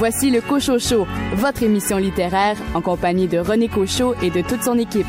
Voici le Cochot Show, votre émission littéraire en compagnie de René Cochot et de toute son équipe.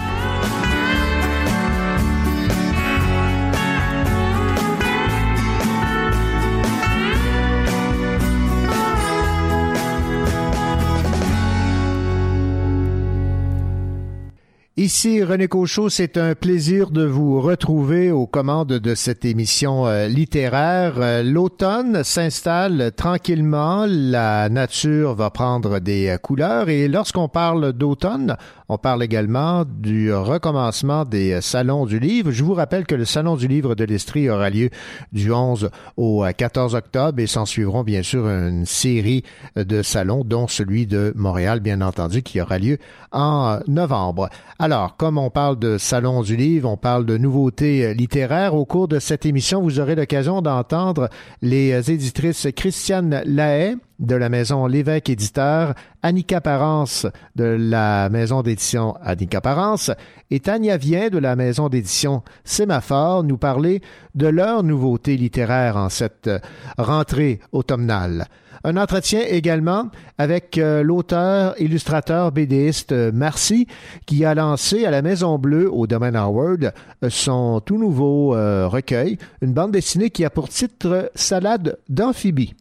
Ici René Cochot, c'est un plaisir de vous retrouver aux commandes de cette émission euh, littéraire. Euh, l'automne s'installe tranquillement, la nature va prendre des euh, couleurs et lorsqu'on parle d'automne, on parle également du recommencement des salons du livre. Je vous rappelle que le salon du livre de l'Estrie aura lieu du 11 au 14 octobre et s'en suivront bien sûr une série de salons, dont celui de Montréal, bien entendu, qui aura lieu en novembre. Alors, comme on parle de salon du livre, on parle de nouveautés littéraires. Au cours de cette émission, vous aurez l'occasion d'entendre les éditrices Christiane Lahaye, de la maison L'évêque éditeur, Annika Parence de la maison d'édition Annika Parence et Tania Vien de la maison d'édition Sémaphore nous parler de leurs nouveautés littéraires en cette rentrée automnale. Un entretien également avec euh, l'auteur, illustrateur, BDiste euh, Marcy, qui a lancé à la Maison Bleue au Domaine Howard euh, son tout nouveau recueil, une bande dessinée qui a pour titre Salade d'amphibie.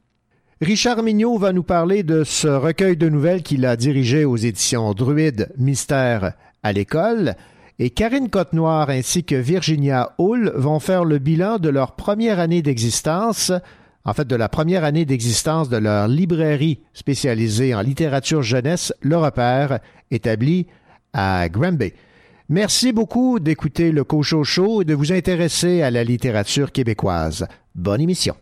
Richard Mignot va nous parler de ce recueil de nouvelles qu'il a dirigé aux éditions Druide Mystère à l'école. Et Karine Côte-Noire ainsi que Virginia Hull vont faire le bilan de leur première année d'existence, en fait de la première année d'existence de leur librairie spécialisée en littérature jeunesse, Le Repère, établie à Granby. Merci beaucoup d'écouter le Cocho Show et de vous intéresser à la littérature québécoise. Bonne émission.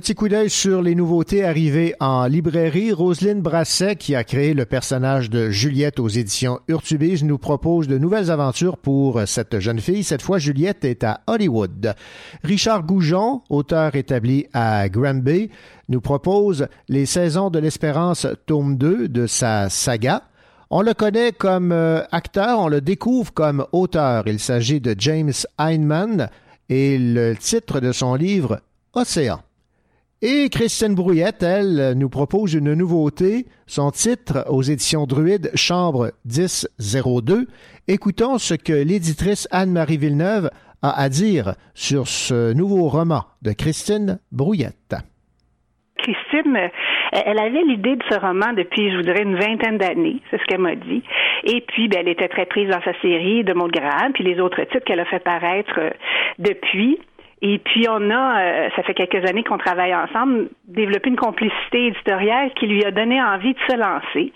Petit coup d'œil sur les nouveautés arrivées en librairie. Roselyne Brasset, qui a créé le personnage de Juliette aux éditions Urtubise, nous propose de nouvelles aventures pour cette jeune fille. Cette fois, Juliette est à Hollywood. Richard Goujon, auteur établi à Granby, nous propose Les saisons de l'espérance, tome 2 de sa saga. On le connaît comme euh, acteur, on le découvre comme auteur. Il s'agit de James Heinemann et le titre de son livre Océan. Et Christine Brouillette, elle, nous propose une nouveauté, son titre aux éditions Druide, Chambre 1002. Écoutons ce que l'éditrice Anne-Marie Villeneuve a à dire sur ce nouveau roman de Christine Brouillette. Christine, elle avait l'idée de ce roman depuis, je vous dirais, une vingtaine d'années, c'est ce qu'elle m'a dit. Et puis, ben, elle était très prise dans sa série de Montgrand, puis les autres titres qu'elle a fait paraître euh, depuis. Et puis on a, euh, ça fait quelques années qu'on travaille ensemble, développé une complicité éditoriale qui lui a donné envie de se lancer.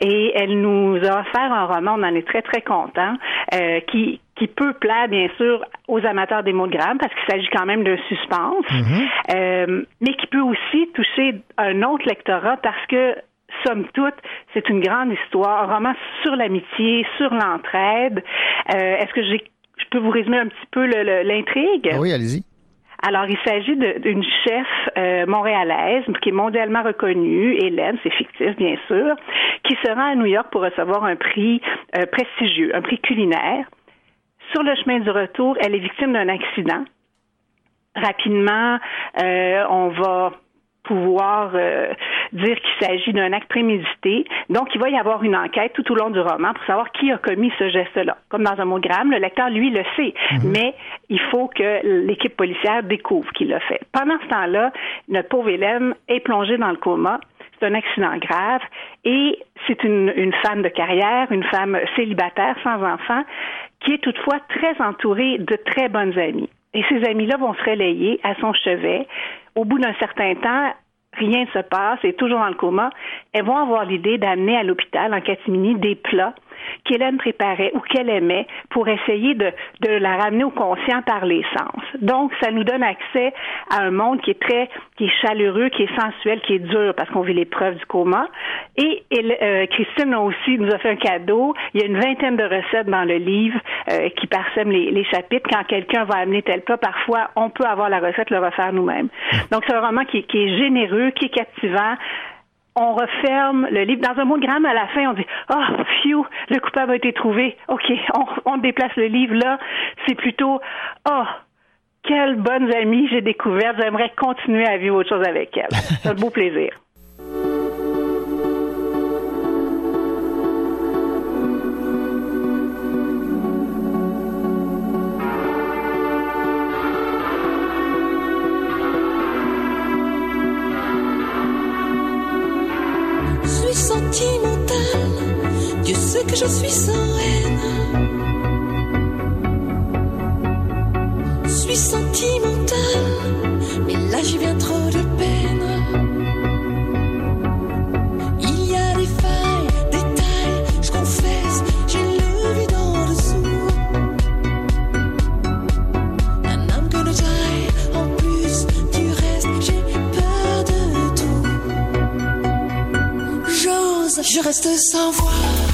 Et elle nous a offert un roman, on en est très très content, euh, qui qui peut plaire bien sûr aux amateurs des mots de gramme parce qu'il s'agit quand même d'un suspense, mm-hmm. euh, mais qui peut aussi toucher un autre lectorat parce que somme toute, c'est une grande histoire, un roman sur l'amitié, sur l'entraide. Euh, Est-ce que j'ai je peux vous résumer un petit peu l'intrigue? Oui, allez-y. Alors, il s'agit d'une chef euh, montréalaise qui est mondialement reconnue, Hélène, c'est fictif bien sûr, qui se rend à New York pour recevoir un prix euh, prestigieux, un prix culinaire. Sur le chemin du retour, elle est victime d'un accident. Rapidement, euh, on va pouvoir euh, dire qu'il s'agit d'un acte prémédité. Donc, il va y avoir une enquête tout au long du roman pour savoir qui a commis ce geste-là. Comme dans un monogramme, le lecteur, lui, le sait, mhm. mais il faut que l'équipe policière découvre qui l'a fait. Pendant ce temps-là, notre pauvre Hélène est plongée dans le coma. C'est un accident grave et c'est une, une femme de carrière, une femme célibataire sans enfant, qui est toutefois très entourée de très bonnes amies. Et ces amis-là vont se relayer à son chevet. Au bout d'un certain temps, rien ne se passe, et toujours dans le coma, elles vont avoir l'idée d'amener à l'hôpital, en catimini, des plats qu'Hélène préparait ou qu'elle aimait pour essayer de, de la ramener au conscient par les sens. Donc, ça nous donne accès à un monde qui est très, qui est chaleureux, qui est sensuel, qui est dur parce qu'on vit l'épreuve du coma. Et, euh, Christine aussi nous a fait un cadeau. Il y a une vingtaine de recettes dans le livre euh, qui parsèment les, les, chapitres. Quand quelqu'un va amener tel plat, parfois, on peut avoir la recette, le refaire nous-mêmes. Donc, c'est un roman qui, qui est généreux, qui est captivant on referme le livre. Dans un mot de gramme, à la fin, on dit Oh, phew, le coupable a été trouvé. OK, on, déplace le livre là. C'est plutôt Oh, quelles bonnes amies j'ai découvertes. J'aimerais continuer à vivre autre chose avec elles. C'est un beau plaisir. Sait que je suis sans haine. Suis sentimental, mais là j'y viens trop de peine. Il y a des failles, des tailles, je confesse, j'ai le vide en dessous. Un âme que de taille, en plus du reste, j'ai peur de tout. J'ose, je reste sans voix.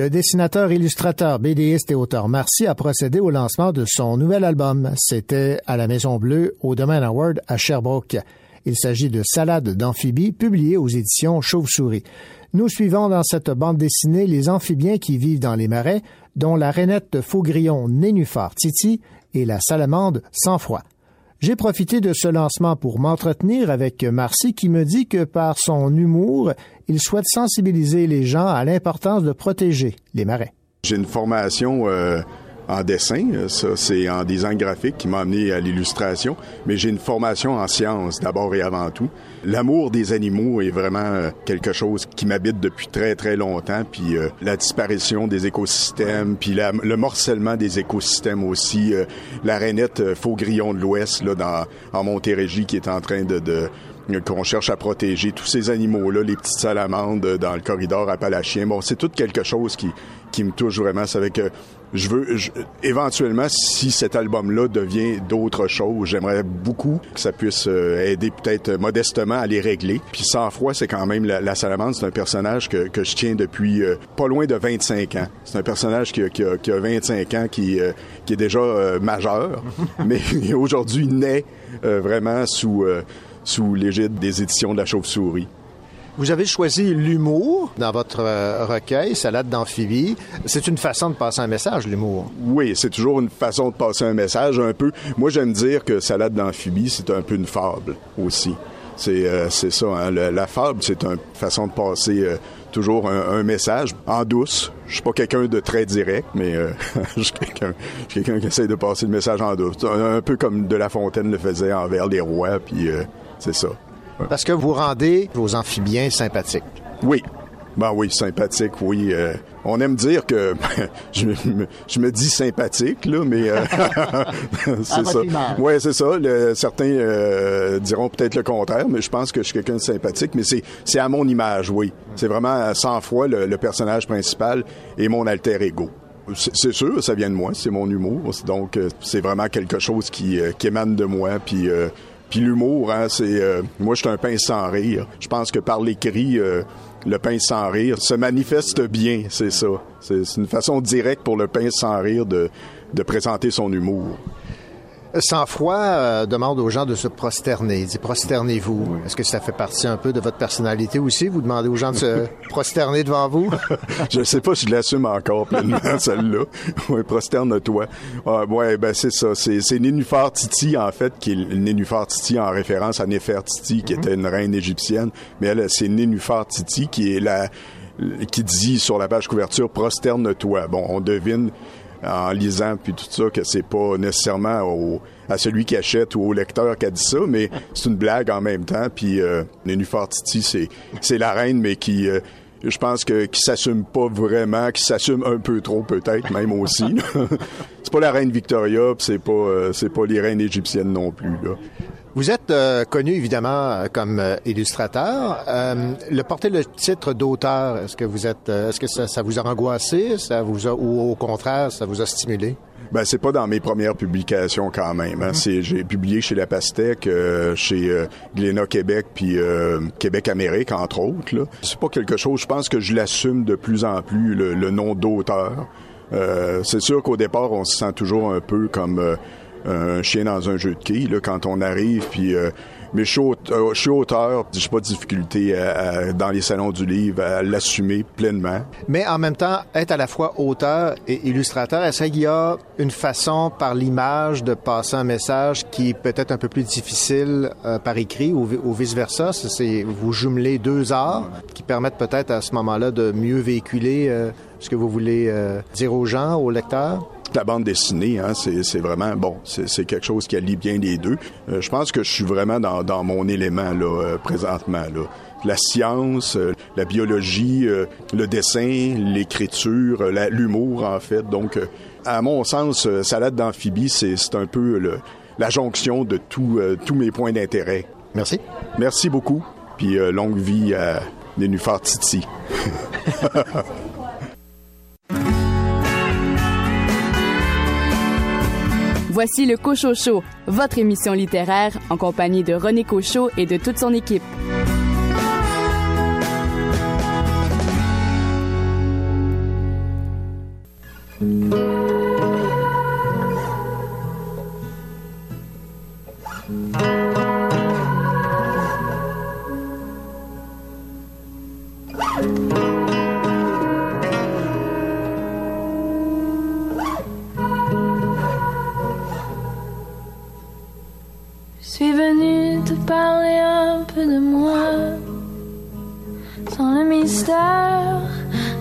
Le dessinateur, illustrateur, BDiste et auteur Marcy a procédé au lancement de son nouvel album. C'était à la Maison Bleue, au Domaine Award à Sherbrooke. Il s'agit de Salade d'amphibies, publié aux éditions Chauve-souris. Nous suivons dans cette bande dessinée les amphibiens qui vivent dans les marais, dont la rainette faugrillon nénuphar titi et la salamande sans froid. J'ai profité de ce lancement pour m'entretenir avec Marcy qui me dit que par son humour, il souhaite sensibiliser les gens à l'importance de protéger les marais. J'ai une formation euh, en dessin, euh, ça c'est en design graphique qui m'a amené à l'illustration, mais j'ai une formation en sciences d'abord et avant tout. L'amour des animaux est vraiment euh, quelque chose qui m'habite depuis très très longtemps, puis euh, la disparition des écosystèmes, puis le morcellement des écosystèmes aussi, la rainette faux grillon de l'Ouest là dans en Montérégie qui est en train de, qu'on cherche à protéger tous ces animaux-là, les petites salamandres euh, dans le corridor appalachien. Bon, c'est tout quelque chose qui, qui me touche vraiment. Avec je veux, je- éventuellement, si cet album-là devient d'autres choses, j'aimerais beaucoup que ça puisse euh, aider peut-être modestement à les régler. Puis sans froid, c'est quand même la, la salamandre, c'est un personnage que, que je tiens depuis euh, pas loin de 25 ans. C'est un personnage qui, a- qui a, qui a 25 ans, qui, euh, qui est déjà euh, majeur, mais aujourd'hui naît euh, vraiment sous euh, sous l'égide des éditions de la Chauve-souris. Vous avez choisi l'humour dans votre euh, recueil, Salade d'amphibie. C'est une façon de passer un message, l'humour. Oui, c'est toujours une façon de passer un message un peu. Moi, j'aime dire que Salade d'amphibie, c'est un peu une fable aussi. C'est euh, c'est ça, hein. Le- la fable, c'est une façon de passer euh, toujours un, un message en douce. Je suis pas quelqu'un de très direct, mais euh, je suis quelqu'un qui essaie de passer le message en douce. Un, un peu comme De La Fontaine le faisait envers les rois, puis euh, c'est ça. Parce que vous rendez vos amphibiens sympathiques. Oui. Ben oui, sympathique, oui. euh, on aime dire que je, me, je me dis sympathique, là, mais euh, c'est ça. Oui, c'est ça. Le- certains euh, diront peut-être le contraire, mais je pense que je suis quelqu'un de sympathique, mais c'est, c'est à mon image, oui. C'est vraiment sans fois le, le personnage principal et mon alter ego. C'est sûr, ça vient de moi, c'est mon humour. Donc, c'est vraiment quelque chose qui, euh, qui émane de moi. Puis, euh, puis l'humour, hein, c'est... euh, moi, je suis un pince sans rire. Je pense que par l'écrit, euh, le pince sans rire se manifeste bien, c'est ça. C'est une façon directe pour le pince sans rire de, de présenter son humour. Sans froid euh, demande aux gens de se prosterner. Il dit prosternez-vous. Est-ce que ça fait partie un peu de votre personnalité aussi? Vous demandez aux gens de se prosterner devant vous? je sais pas si je l'assume encore pleinement, celle-là. Oui, prosterne-toi. Ah, ouais, ben c'est ça. C'est, c'est Nénuphar Titi, en fait, qui est Nénuphar Titi en référence à Néfertiti, qui était une reine égyptienne. Mais elle, c'est Nénuphar Titi, qui est la qui dit sur la page couverture prosterne-toi. Bon, on devine en lisant puis tout ça que c'est pas nécessairement au, à celui qui achète ou au lecteur qui a dit ça, mais c'est une blague en même temps. Puis euh, Nénuphar Titi, c'est c'est la reine, mais qui euh, je pense que qui s'assume pas vraiment, qui s'assume un peu trop peut-être même aussi. c'est pas la reine Victoria, c'est pas euh, c'est pas les reines égyptiennes non plus là. Vous êtes euh, connu évidemment euh, comme euh, illustrateur. Euh, le porter le titre d'auteur, est-ce que vous êtes, est-ce que ça, ça vous a angoissé, ça vous a, ou au contraire, ça vous a stimulé? Ben c'est pas dans mes premières publications quand même. Hein. C'est j'ai publié chez La Pastèque, euh, chez euh, Glénat Québec, puis euh, Québec Amérique entre autres. Là. C'est pas quelque chose. Je pense que je l'assume de plus en plus le, le nom d'auteur. C'est sûr qu'au départ on se sent toujours un peu comme un chien dans un jeu de quilles là, quand on arrive. Puis euh, mais je suis, auteur, je suis j'ai pas de difficulté dans les salons du livre à l'assumer pleinement. Mais en même temps, être à la fois auteur et illustrateur, est-ce qu'il y a une façon par l'image de passer un message qui est peut-être un peu plus difficile euh, par écrit ou, vice-versa? C'est vous jumelez deux arts qui permettent peut-être à ce moment-là de mieux véhiculer euh, ce que vous voulez euh, dire aux gens, aux lecteurs? La bande dessinée, hein, c'est vraiment bon, c'est quelque chose qui allie bien les deux. Euh, je pense que je suis vraiment dans, dans mon élément là euh, présentement là. La science, euh, la biologie, le dessin, l'écriture, l'humour en fait. Donc, à mon sens, salade d'amphibie, c'est un peu le, la jonction de tous mes points d'intérêt. Merci. Merci beaucoup. Puis longue vie à Nénuphar Titi. Voici le Cochocho, votre émission littéraire en compagnie de René Cochot et de toute son équipe.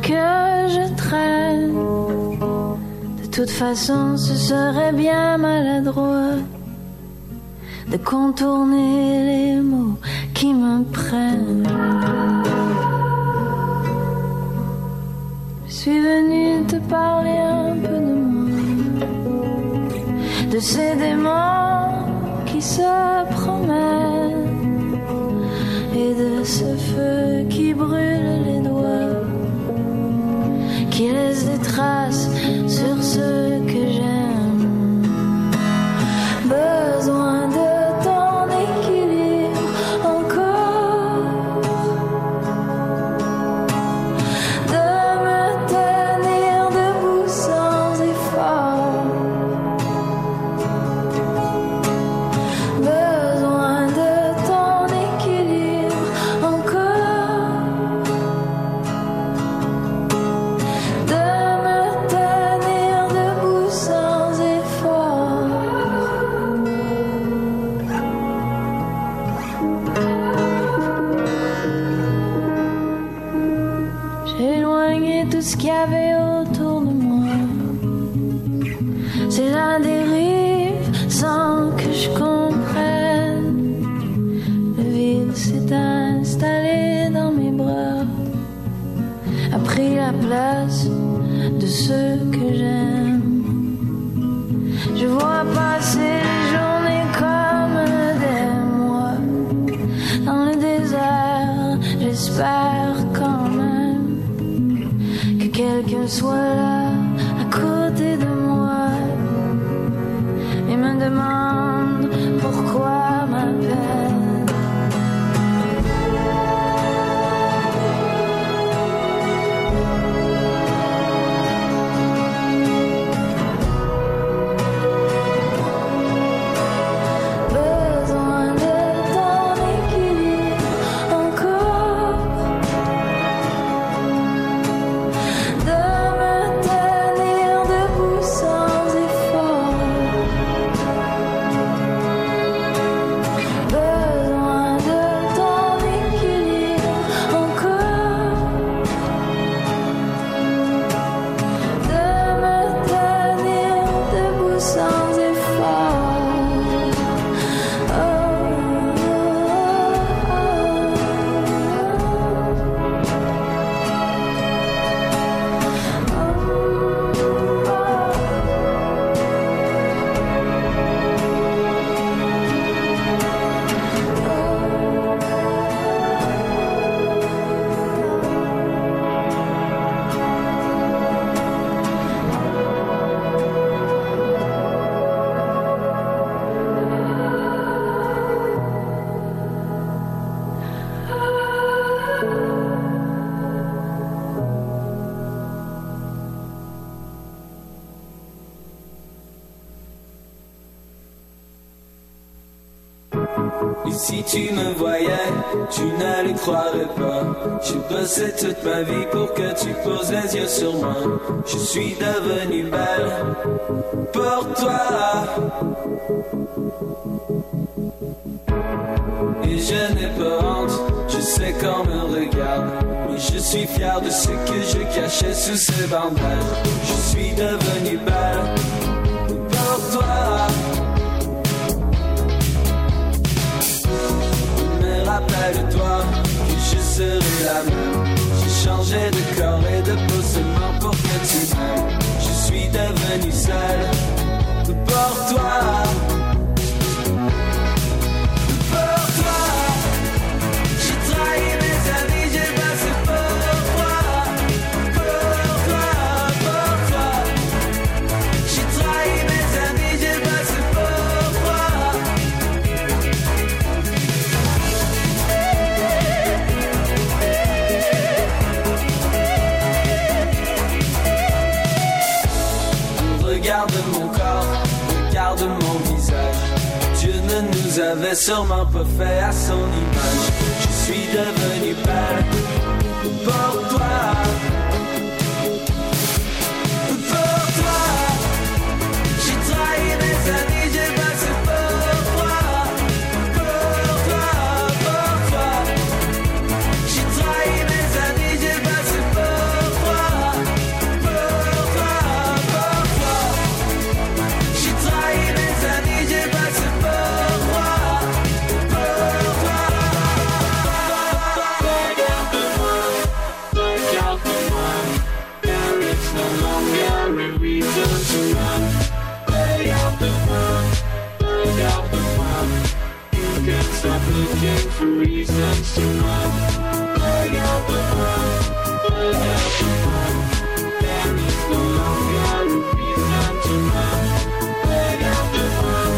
Que je traîne. De toute façon, ce serait bien maladroit de contourner les mots qui me prennent. Je suis venue te parler un peu de moi, de ces démons qui se promènent ce feu qui brûle les doigts, qui laisse des traces sur ceux que Quand même. Que quelqu'un soit là à côté de moi. Et me demande suis devenue belle pour toi. Et je n'ai pas honte, je sais qu'on me regarde. Mais je suis fier de ce que je cachais sous ce bandage. Je suis devenue belle pour toi. Me rappelle-toi que je serai la même. J'ai changé de corps et de peau seulement pour que tu m'aimes. Je suis devenu seul pour toi. Avait sûrement pas fait à son image. Je suis devenu belle reasons to run. Burn out the run, burn out the run. There is no longer a reason to run. Burn out the run,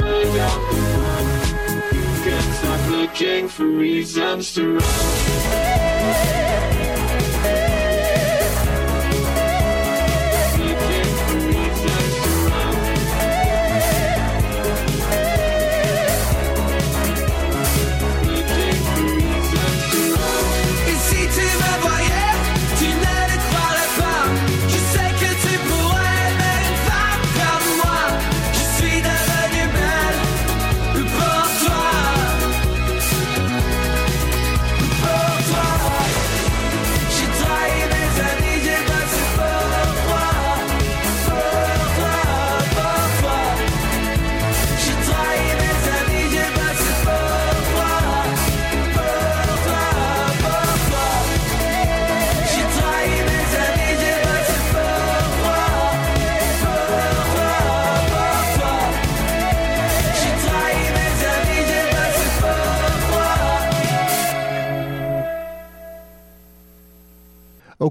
burn out the run. You can stop looking for reasons to run.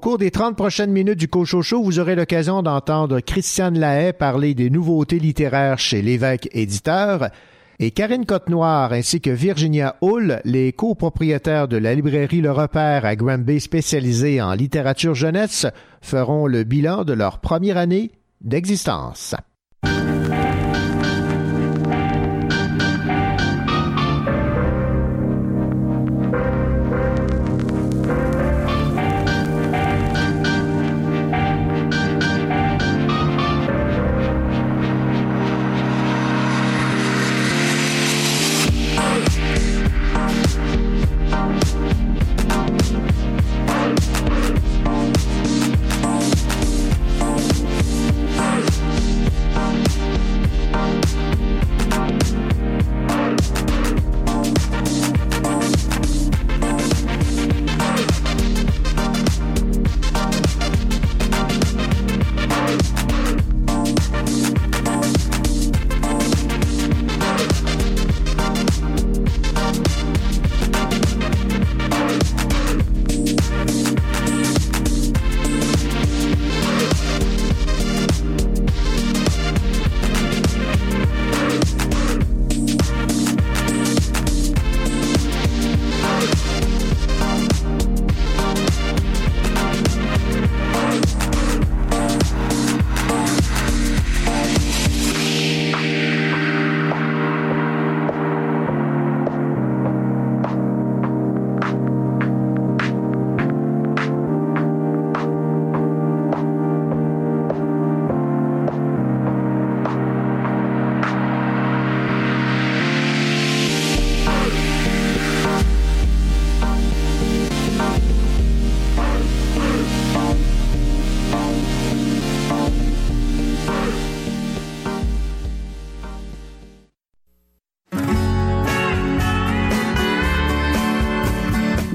Cours des 30 prochaines minutes du Cocho Show, vous aurez l'occasion d'entendre Christiane Lahaye parler des nouveautés littéraires chez l'évêque éditeur et Karine Côte-Noire ainsi que Virginia Hull, les copropriétaires de la librairie Le Repère à Granby spécialisée en littérature jeunesse, feront le bilan de leur première année d'existence.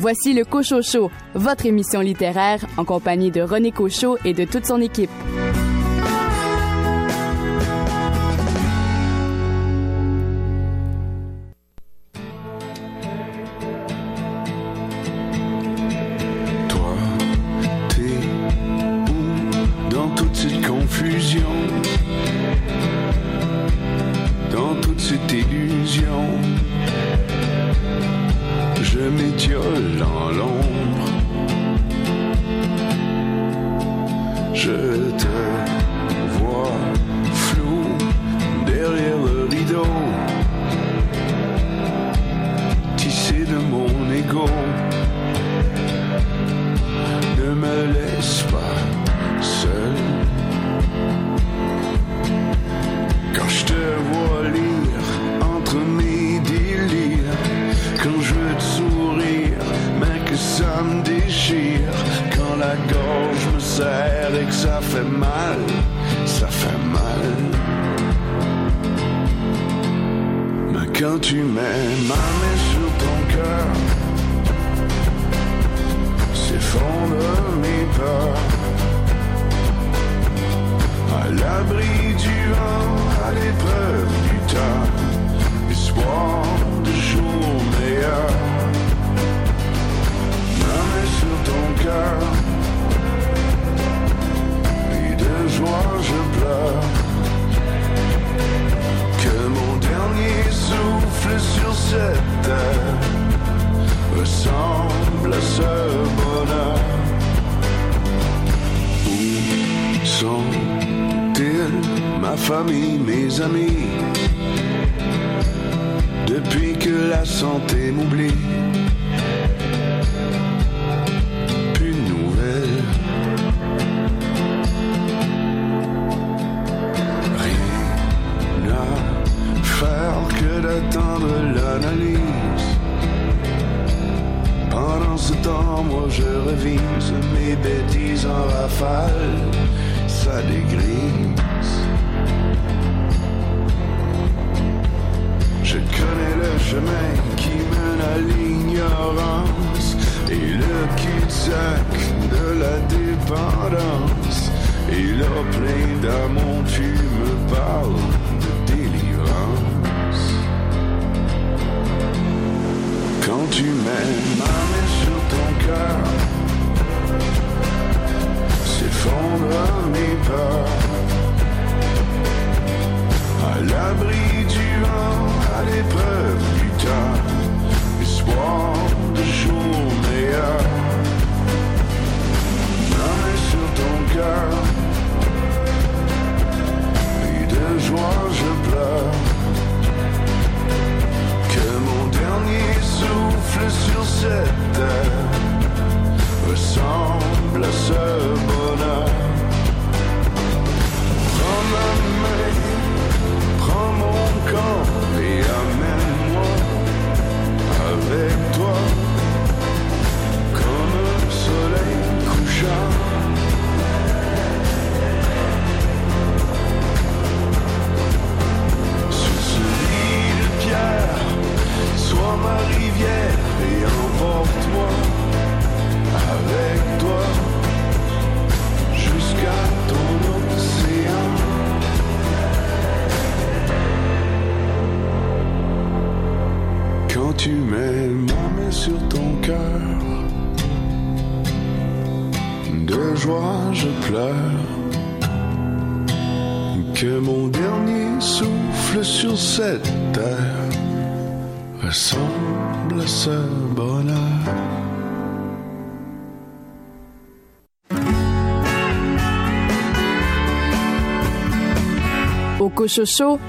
Voici le Cochot Show, votre émission littéraire en compagnie de René Cochot et de toute son équipe.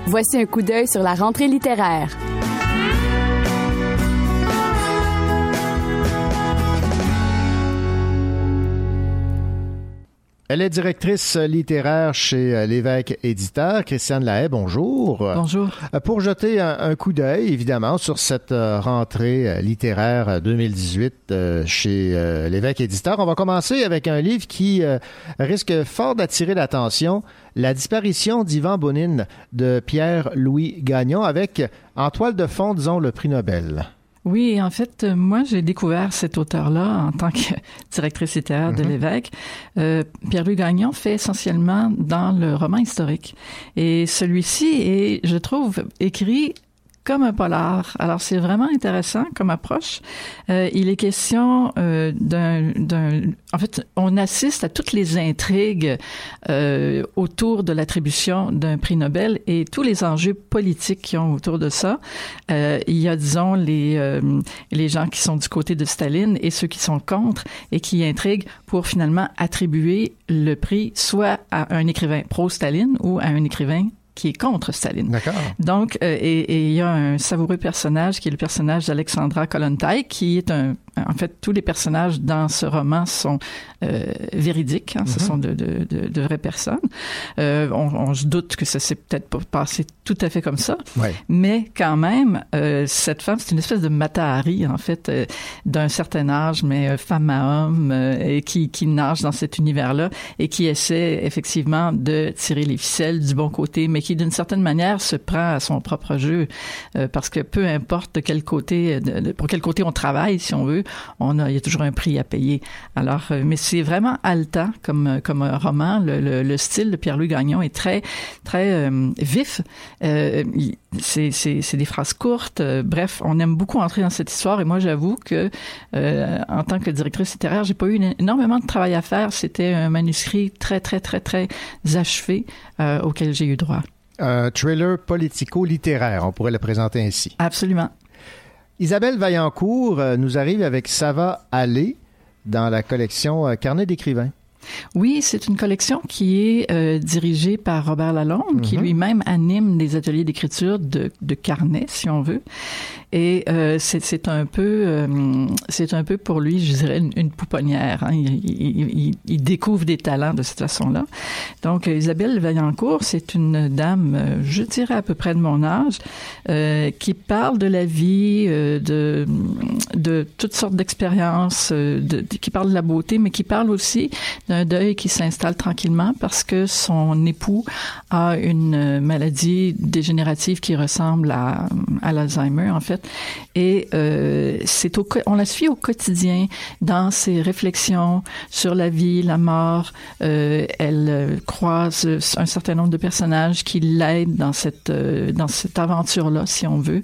Voici un coup d'œil sur la rentrée littéraire. Elle est directrice littéraire chez euh, l'évêque éditeur. Christiane Lahaye, bonjour. Bonjour. Euh, pour jeter un, coup d'œil, évidemment, sur cette euh, rentrée littéraire 2018 chez l'évêque éditeur, on va commencer avec un livre qui risque fort d'attirer l'attention, La disparition d'Ivan Bonine de Pierre-Louis Gagnon, avec en toile de fond, disons, le prix Nobel. Oui, en fait, euh, moi, j'ai découvert cet auteur-là en tant que directrice littéraire de Mhm. l'évêque. Euh, Pierre-Louis Gagnon fait essentiellement dans le roman historique. Et celui-ci est, je trouve, écrit comme un polar. Alors, c'est vraiment intéressant comme approche. Euh, il est question euh, d'un. En fait, on assiste à toutes les intrigues euh, autour de l'attribution d'un prix Nobel et tous les enjeux politiques qui ont autour de ça. Il y a, disons, les, les gens qui sont du côté de Staline et ceux qui sont contre et qui intriguent pour finalement attribuer le prix soit à un écrivain pro-Staline ou à un écrivain qui est contre Staline. D'accord. Donc, euh, et, il y a un savoureux personnage qui est le personnage d'Alexandra Kollontai, qui est un, en fait, tous les personnages dans ce roman sont euh, véridiques, hein, ce Mhm. sont de, de, de, de vraies personnes. Euh, on, on se doute que ça s'est peut-être pas passé tout à fait comme ça, Ouais. mais quand même, euh, cette femme, c'est une espèce de Matahari, en fait, euh, d'un certain âge, mais euh, femme à homme, euh, et qui, qui nage dans cet univers-là et qui essaie effectivement de tirer les ficelles du bon côté, mais qui d'une certaine manière se prend à son propre jeu, euh, parce que peu importe de quel côté, de- de- pour quel côté on travaille, si on veut, on a, il y a toujours un prix à payer. Alors, euh, mais c'est vraiment haletant comme euh, comme un roman. Le, le, le style de Pierre-Louis Gagnon est très très euh, vif. Euh, c'est des phrases courtes. Euh, bref, on aime beaucoup entrer dans cette histoire. Et moi, j'avoue que euh, en tant que directrice littéraire, j'ai pas eu énormément de travail à faire. C'était un manuscrit très très très très achevé euh, auquel j'ai eu droit. Un thriller politico-littéraire, on pourrait le présenter ainsi. Absolument. Isabelle Vaillancourt euh, nous arrive avec Ça va aller dans la collection euh, Carnet d'écrivain. Oui, c'est une collection qui est euh, dirigée par Robert Lalonde, qui Mhm. lui-même anime des ateliers d'écriture de, de carnet, si on veut. Et euh, c'est un peu, euh, c'est un peu pour lui, je dirais, une, pouponnière. hein. Il, il- il- découvre des talents de cette façon-là. Donc, euh, Isabelle Vaillancourt, c'est une dame, euh, je dirais à peu près de mon âge, euh, qui parle de la vie, euh, de, de toutes sortes d'expériences, de- de- qui parle de la beauté, mais qui parle aussi d'un deuil qui s'installe tranquillement parce que son époux a une maladie dégénérative qui ressemble à, à l'Alzheimer, en fait. Et euh, c'est au, on la suit au quotidien dans ses réflexions sur la vie, la mort. Euh, elle euh, croise un certain nombre de personnages qui l'aident dans cette euh, dans cette aventure-là, si on veut.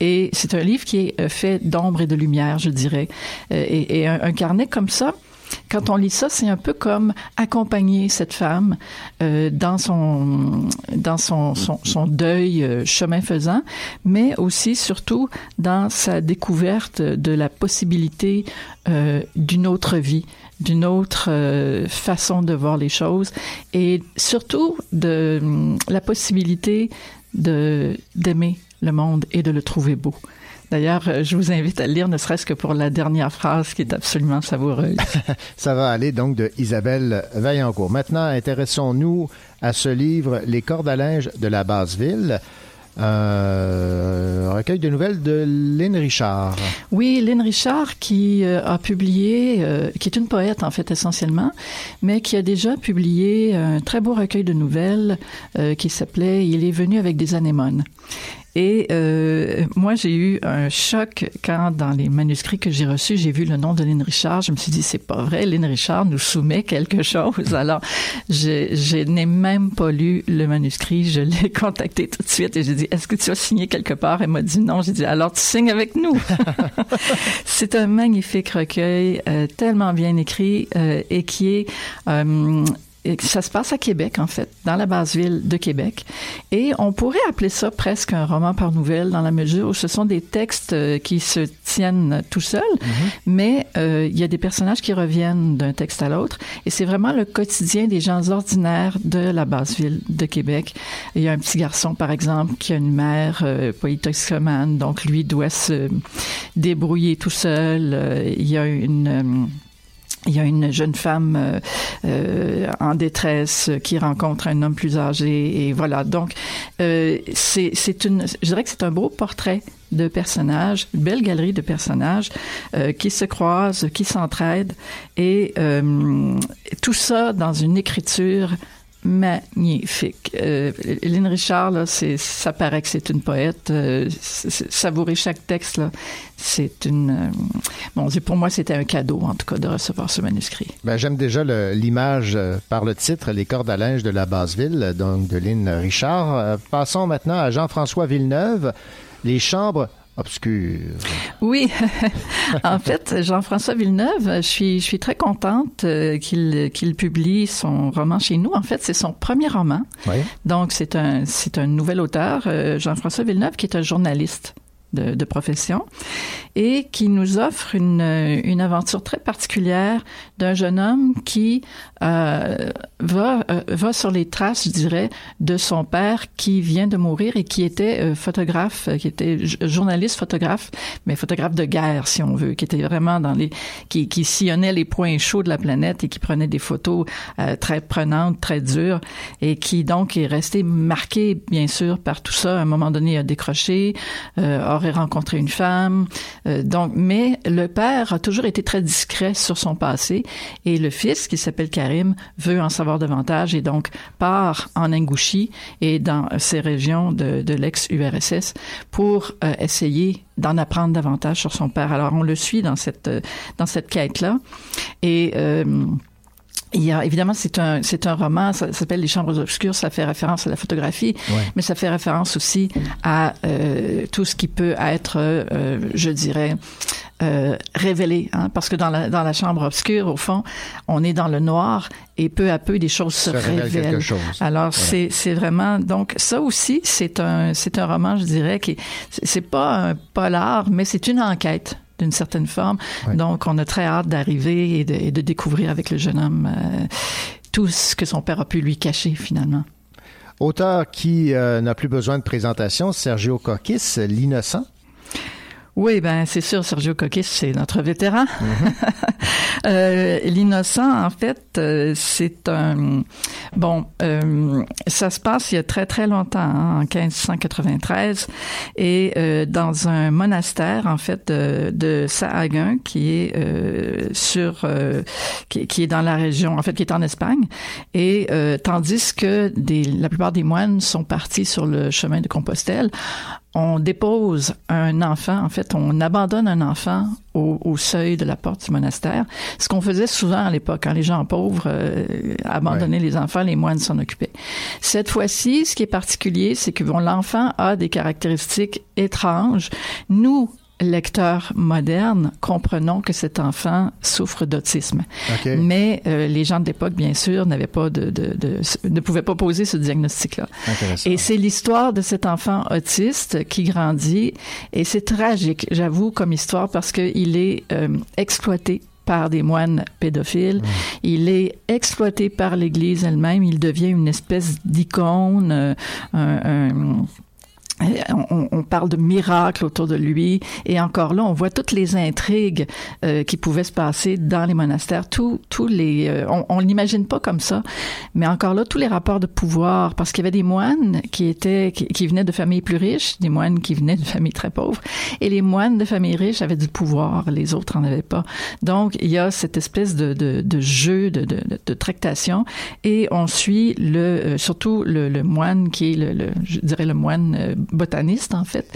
Et c'est un livre qui est euh, fait d'ombre et de lumière, je dirais. Euh, et et un carnet comme ça. Quand on lit ça, c'est un peu comme accompagner cette femme euh, dans son dans son son, son deuil euh, chemin faisant, mais aussi surtout dans sa découverte de la possibilité euh, d'une autre vie, d'une autre euh, façon de voir les choses, et surtout de la possibilité de d'aimer le monde et de le trouver beau. D'ailleurs, euh, je vous invite à le lire, ne serait-ce que pour la dernière phrase qui est absolument savoureuse. Ça va aller donc de Isabelle Vaillancourt. Maintenant, intéressons-nous à ce livre Les cordes à linge de la Basse-Ville. Un recueil de nouvelles de Lynn Richard. Oui, Lynn Richard qui euh, a publié, euh, qui est une poète en fait essentiellement, mais qui a déjà publié un très beau recueil de nouvelles euh, qui s'appelait Il est venu avec des anémones. Et euh, moi, j'ai eu un choc quand, dans les manuscrits que j'ai reçus, j'ai vu le nom de Lynn Richard. Je me suis dit, c'est pas vrai, Lynn Richard nous soumet quelque chose. Alors, je, je n'ai même pas lu le manuscrit. Je l'ai contacté tout de suite et j'ai dit, est-ce que tu as signé quelque part? Elle m'a dit non. J'ai dit, alors tu signes avec nous. c'est un magnifique recueil, euh, tellement bien écrit euh, et qui est... ça se passe à Québec, en fait, dans la base ville de Québec. Et on pourrait appeler ça presque un roman par nouvelle, dans la mesure où ce sont des textes euh, qui se tiennent tout seuls, mais euh, il y a des personnages qui reviennent d'un texte à l'autre. Et c'est vraiment le quotidien des gens ordinaires de la base ville de Québec. Il y a un petit garçon, par exemple, qui a une mère euh, polytoxicomane, donc lui doit se débrouiller tout seul. Euh, il y a une... il y a une jeune femme euh, euh, en détresse qui rencontre un homme plus âgé et voilà. Donc euh, c'est c'est une je dirais que c'est un beau portrait de personnages, une belle galerie de personnages euh, qui se croisent, qui s'entraident et euh, tout ça dans une écriture magnifique. Euh, Lynn Richard, là, ça paraît que c'est une poète. Euh, savourer chaque texte, c'est une. euh, bon, pour moi, c'était un cadeau, en tout cas, de recevoir ce manuscrit. Ben, J'aime déjà l'image euh, par le titre, Les cordes à linge de la Basse-Ville, donc de Lynn Richard. Euh, passons maintenant à Jean-François Villeneuve, Les chambres Oui, en fait, Jean-François Villeneuve, je suis, je suis très contente euh, qu'il qu'il publie son roman chez nous. En fait, c'est son premier roman. Oui. Donc, c'est un, c'est un nouvel auteur, euh, Jean-François Villeneuve, qui est un journaliste de, de profession et qui nous offre une, une aventure très particulière d'un jeune homme qui euh, va, euh, va sur les traces, je dirais, de son père qui vient de mourir et qui était euh, photographe, qui était journaliste photographe, mais photographe de guerre, si on veut, qui était vraiment dans les, qui, qui sillonnait les points chauds de la planète et qui prenait des photos euh, très prenantes, très dures, et qui donc est resté marqué, bien sûr, par tout ça. À un moment donné, il a décroché, euh, aurait rencontré une femme, euh, donc, mais le père a toujours été très discret sur son passé, et le fils, qui s'appelle Karim, veut en savoir davantage et donc part en Ingouchie et dans ces régions de, de l'ex-URSS pour euh, essayer d'en apprendre davantage sur son père. Alors, on le suit dans cette, euh, dans cette quête-là. Et... il y a, évidemment, c'est un, c'est un roman, ça, s'appelle Les Chambres obscures, ça fait référence à la photographie, Ouais. mais ça fait référence aussi à euh, tout ce qui peut être, euh, je dirais, euh, révélé, hein, parce que dans la, dans la chambre obscure, au fond, on est dans le noir et peu à peu des choses se, Se révèle révèlent. chose. Alors c'est c'est vraiment donc ça aussi c'est un c'est un roman je dirais qui c'est pas un polar mais c'est une enquête d'une certaine forme. Ouais. Donc on a très hâte d'arriver et de, et de découvrir avec le jeune homme euh, tout ce que son père a pu lui cacher finalement. Auteur qui euh, n'a plus besoin de présentation, Sergio Coquis, L'innocent. Oui, ben c'est sûr, Sergio Coquis, c'est notre vétéran. Euh, L'innocent, en fait, euh, c'est un bon. euh, ça se passe il y a très très longtemps, hein, en 1593, et dans un monastère, en fait, de, de Sahagún, qui est sur, qui, qui est dans la région, en fait, qui est en Espagne, et tandis que des, la plupart des moines sont partis sur le chemin de Compostelle on dépose un enfant, en fait, on abandonne un enfant au, au seuil de la porte du monastère. Ce qu'on faisait souvent à l'époque, quand les gens pauvres euh, abandonnaient les enfants, les moines s'en occupaient. Cette fois-ci, ce qui est particulier, c'est que bon, l'enfant a des caractéristiques étranges. Nous, lecteurs modernes, comprenons que cet enfant souffre d'autisme. Mais euh, les gens de l'époque, bien sûr, n'avaient pas de, de, de- ne pouvaient pas poser ce diagnostic-là. Et c'est l'histoire de cet enfant autiste qui grandit. Et c'est tragique, j'avoue, comme histoire, parce qu'il est euh, exploité par des moines pédophiles. Il est exploité par l'Église elle-même. Il devient une espèce d'icône, euh, un- un- on, on parle de miracles autour de lui. Et encore là on voit toutes les intrigues euh, qui pouvaient se passer dans les monastères. Tous tous les euh, on, on l'imagine pas comme ça. Mais encore là tous les rapports de pouvoir. Parce qu'il y avait des moines qui étaient qui, qui venaient de familles plus riches des moines qui venaient de familles très pauvres. Et les moines de familles riches avaient du pouvoir. Les autres en avaient pas. Donc il y a cette espèce de, de, de jeu de, de, de, de tractation. Et on suit le euh, surtout le, le moine qui est le, le- je dirais le moine euh, botaniste en fait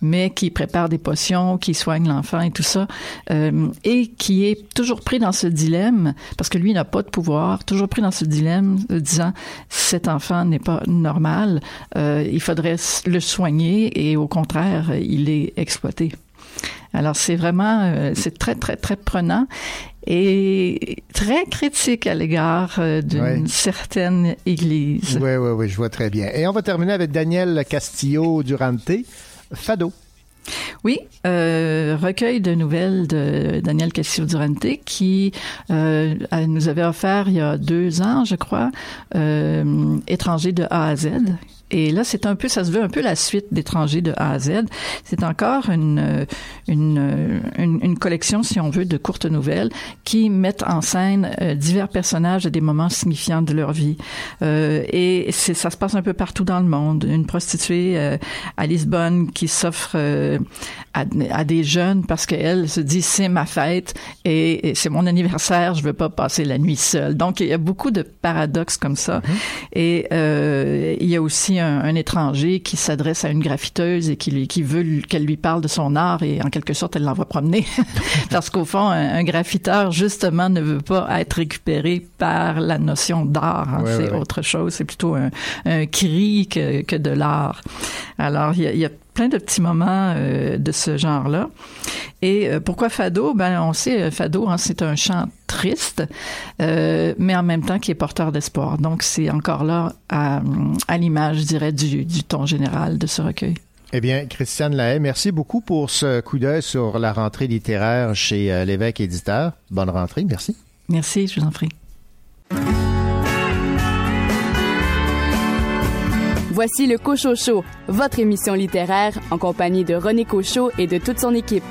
mais qui prépare des potions qui soigne l'enfant et tout ça euh, et qui est toujours pris dans ce dilemme parce que lui n'a pas de pouvoir toujours pris dans ce dilemme de disant cet enfant n'est pas normal euh, il faudrait le soigner et au contraire il est exploité. Alors c'est vraiment euh, c'est très très très prenant et très critique à l'égard euh, d'une certaine église. Oui, oui, oui, je vois très bien. Et on va terminer avec Daniel Castillo Durante, Fado. Oui, euh, recueil de nouvelles de Daniel Castillo Durante qui euh, nous avait offert il y a deux ans, je crois, euh, Étranger de A à Z. Et là, c'est un peu, ça se veut un peu la suite d'Étranger de A à Z. C'est encore une, une, une, collection, si on veut, de courtes nouvelles qui mettent en scène euh, divers personnages à des moments signifiants de leur vie. Euh, et ça se passe un peu partout dans le monde. Une prostituée euh, à Lisbonne qui s'offre euh, à, à des jeunes parce qu'elle se dit c'est ma fête et, et c'est mon anniversaire, je veux pas passer la nuit seule. Donc il y a beaucoup de paradoxes comme ça. Et euh, il y a aussi un, un étranger qui s'adresse à une graffiteuse et qui, lui- qui veut qu'elle lui parle de son art et en quelque sorte elle l'envoie promener parce qu'au fond un, un graffiteur justement ne veut pas être récupéré par la notion d'art. hein. Ouais, c'est ouais. autre chose, c'est plutôt un, un cri que, que de l'art. Alors il y a, il y a plein de petits moments euh, de ce genre-là. Et euh, pourquoi Fado? Ben on sait euh, Fado, hein, c'est un chant triste, euh, mais en même temps qui est porteur d'espoir. Donc c'est encore là à, à l'image, je dirais, du, du ton général de ce recueil. Eh bien, Christiane Lahaye, merci beaucoup pour ce coup d'œil sur la rentrée littéraire chez l'évêque éditeur. Bonne rentrée, merci. Merci, je vous en prie. Voici le Cochocho, votre émission littéraire en compagnie de René Cochot et de toute son équipe.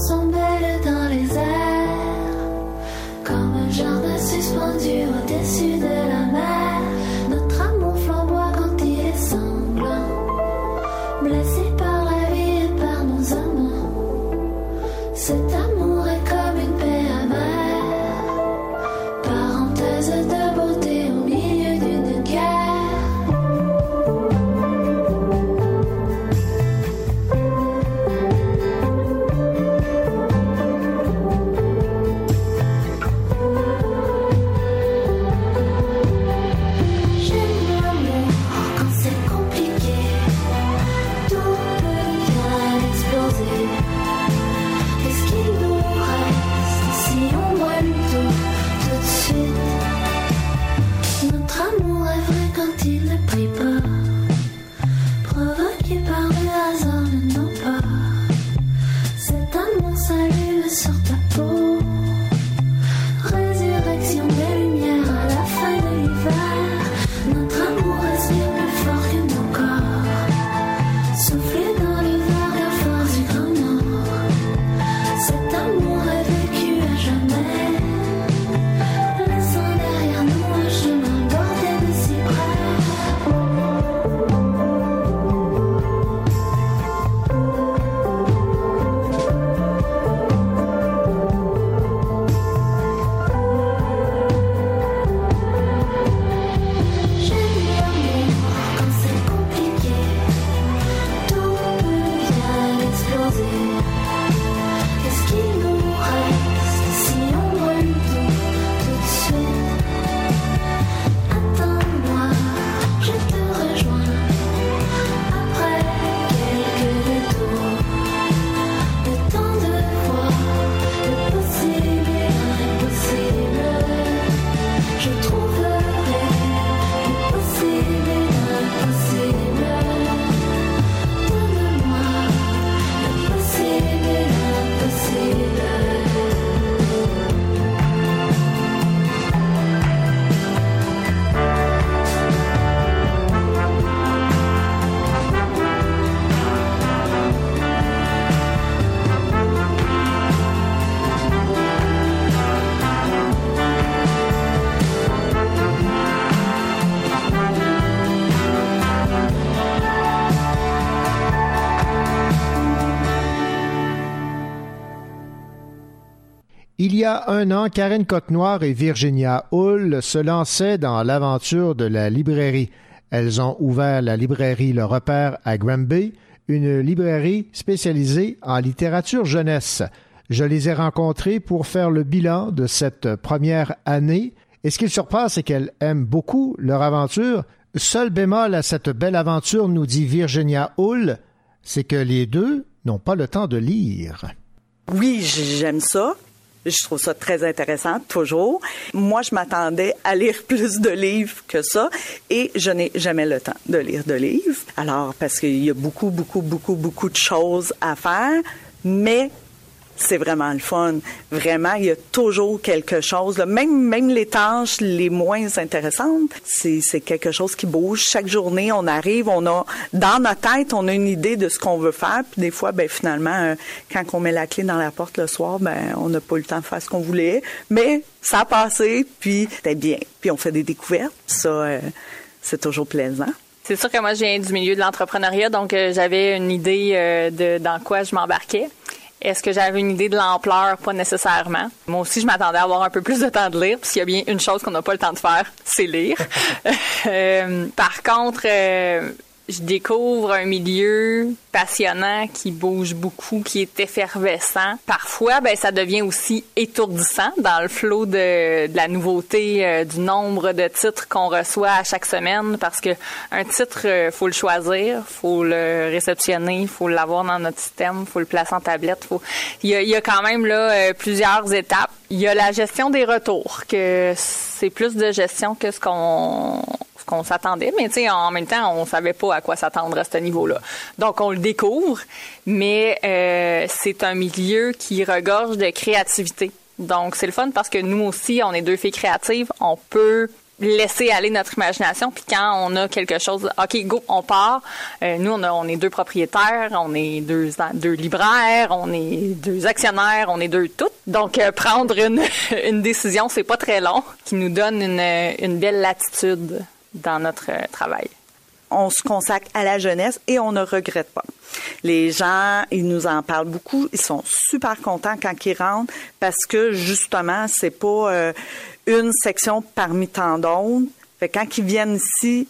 Nos amours y a un an, Karen Coquenoir et Virginia Hull se lançaient dans l'aventure de la librairie. Elles ont ouvert la librairie Le Repère à Granby, une librairie spécialisée en littérature jeunesse. Je les ai rencontrées pour faire le bilan de cette première année. Et ce qui surprend, c'est qu'elles aiment beaucoup leur aventure. Seul bémol à cette belle aventure, nous dit Virginia Hull, c'est que les deux n'ont pas le temps de lire. Oui, j'aime ça. Je trouve ça très intéressant, toujours. Moi, je m'attendais à lire plus de livres que ça et je n'ai jamais le temps de lire de livres. Alors, parce qu'il y a beaucoup, beaucoup, beaucoup, beaucoup de choses à faire, mais c'est vraiment le fun. Vraiment, il y a toujours quelque chose. là. Même, même les tâches les moins intéressantes, c'est, c'est quelque chose qui bouge. Chaque journée, on arrive, on a, dans notre tête, on a une idée de ce qu'on veut faire. Puis des fois, ben, finalement, euh, quand on met la clé dans la porte le soir, ben, on n'a pas eu le temps de faire ce qu'on voulait. Mais ça a passé, puis c'était bien. Puis on fait des découvertes. Ça, euh, c'est toujours plaisant. C'est sûr que moi, je viens du milieu de l'entrepreneuriat, donc euh, j'avais une idée de dans quoi je m'embarquais. Est-ce que j'avais une idée de l'ampleur? Pas nécessairement. Moi aussi, je m'attendais à avoir un peu plus de temps de lire, parce qu'il y a bien une chose qu'on n'a pas le temps de faire, c'est lire. Euh, par contre, euh, je découvre un milieu passionnant qui bouge beaucoup, qui est effervescent. Parfois, ben, ça devient aussi étourdissant dans le flot de, la nouveauté, euh, du nombre de titres qu'on reçoit à chaque semaine, parce que un titre, euh, faut le choisir, faut le réceptionner, faut l'avoir dans notre système, faut le placer en tablette. Faut... Il, y a, il y a quand même là euh, plusieurs étapes. Il y a la gestion des retours, que c'est plus de gestion que ce qu'on qu'on s'attendait, mais en même temps, on savait pas à quoi s'attendre à ce niveau-là. Donc, on le découvre, mais euh, c'est un milieu qui regorge de créativité. Donc, c'est le fun parce que nous aussi, on est deux filles créatives, on peut laisser aller notre imagination. Puis quand on a quelque chose OK go on part. Euh, nous on, est deux propriétaires on est deux libraires on est deux actionnaires on est deux toutes donc euh, prendre une une décision c'est pas très long qui nous donne une belle latitude dans notre euh, travail on se consacre à la jeunesse et on ne regrette pas. Les gens, ils nous en parlent beaucoup. Ils sont super contents quand ils rentrent parce que justement, c'est pas euh, une section parmi tant d'autres. Fait quand ils viennent ici,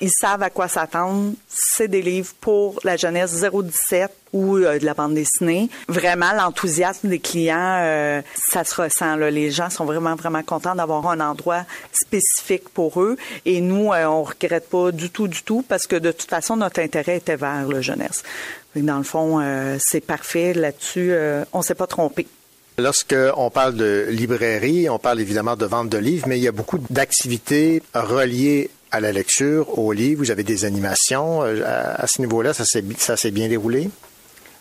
ils savent à quoi s'attendre. C'est des livres pour la jeunesse 017 ou euh, de la bande dessinée. Vraiment, l'enthousiasme des clients, euh, ça se ressent. Les gens sont vraiment, vraiment contents d'avoir un endroit spécifique pour eux. Et nous, euh, on regrette pas du tout, du tout, parce que de toute façon, notre intérêt était vers la jeunesse. Dans le fond, euh, c'est parfait là-dessus. euh, on s'est pas trompé. Lorsqu'on parle de librairie, on parle évidemment de vente de livres, mais il y a beaucoup d'activités reliées à la lecture, aux livres. Vous avez des animations. Euh, À, ce niveau-là, ça s'est bien déroulé?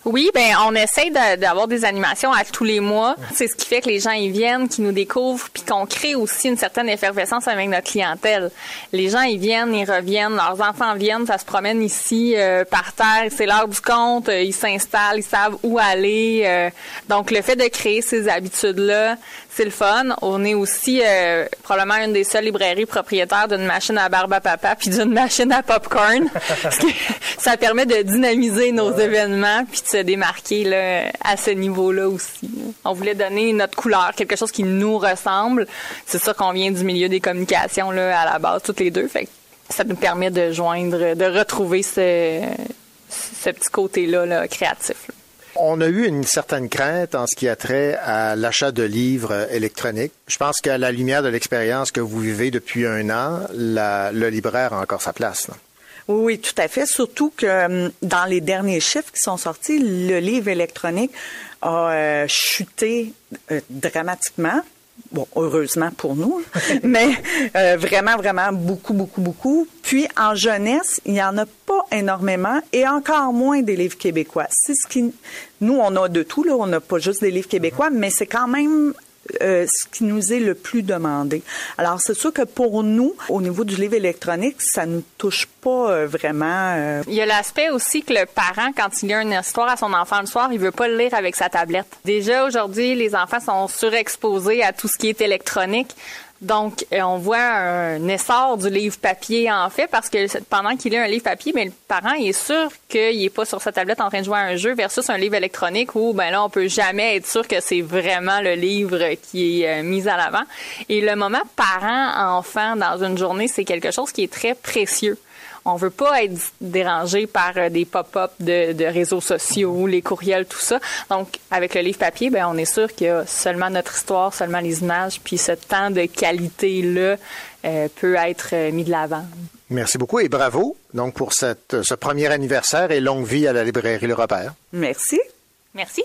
Oui, ben on essaie de- d'avoir des animations à tous les mois. C'est ce qui fait que les gens y viennent, qui nous découvrent, puis qu'on crée aussi une certaine effervescence avec notre clientèle. Les gens ils viennent, ils reviennent, leurs enfants viennent, ça se promène ici euh, par terre, c'est l'heure du compte, euh, ils s'installent, ils savent où aller. euh. donc le fait de créer ces habitudes là, c'est le fun. On est aussi euh, probablement une des seules librairies propriétaires d'une machine à barbe à papa puis d'une machine à popcorn. Parce que ça permet de dynamiser nos événements puis de se démarquer là, à ce niveau-là aussi. On voulait donner notre couleur, quelque chose qui nous ressemble. C'est sûr qu'on vient du milieu des communications là, à la base, toutes les deux. Fait que ça nous permet de joindre, de retrouver ce, ce petit côté-là là, créatif. là. On a eu une certaine crainte en ce qui a trait à l'achat de livres électroniques. Je pense qu'à la lumière de l'expérience que vous vivez depuis un an, le libraire a encore sa place. Oui, tout à fait. Surtout que euh, dans les derniers chiffres qui sont sortis, le livre électronique a euh, chuté euh, dramatiquement. Bon, heureusement pour nous, mais euh, vraiment, vraiment beaucoup, beaucoup, beaucoup. Puis en jeunesse, il n'y en a pas énormément et encore moins des livres québécois. C'est ce qui, nous, on a de tout là, on n'a pas juste des livres québécois, mais c'est quand même euh, ce qui nous est le plus demandé. Alors, c'est sûr que pour nous, au niveau du livre électronique, ça nous touche pas euh, vraiment. euh, Il y a l'aspect aussi que le parent, quand il lit une histoire à son enfant le soir, il veut pas le lire avec sa tablette. Déjà, aujourd'hui, les enfants sont surexposés à tout ce qui est électronique. Donc, euh, on voit un essor du livre papier, en fait, parce que pendant qu'il lit un livre papier, mais le parent est sûr qu'il est pas sur sa tablette en train de jouer à un jeu versus un livre électronique où, ben là, on peut jamais être sûr que c'est vraiment le livre qui est euh, mis à l'avant. Et le moment parent-enfant dans une journée, c'est quelque chose qui est très précieux. On veut pas être dérangé par euh, des pop-up de, de réseaux sociaux, les courriels, tout ça. Donc, avec le livre papier, ben, on est sûr qu'il y a seulement notre histoire, seulement les images, puis ce temps de qualité-là euh, peut être euh, mis de l'avant. Merci beaucoup et bravo donc pour cette, ce premier anniversaire et longue vie à la librairie Le Repère. Merci. Merci.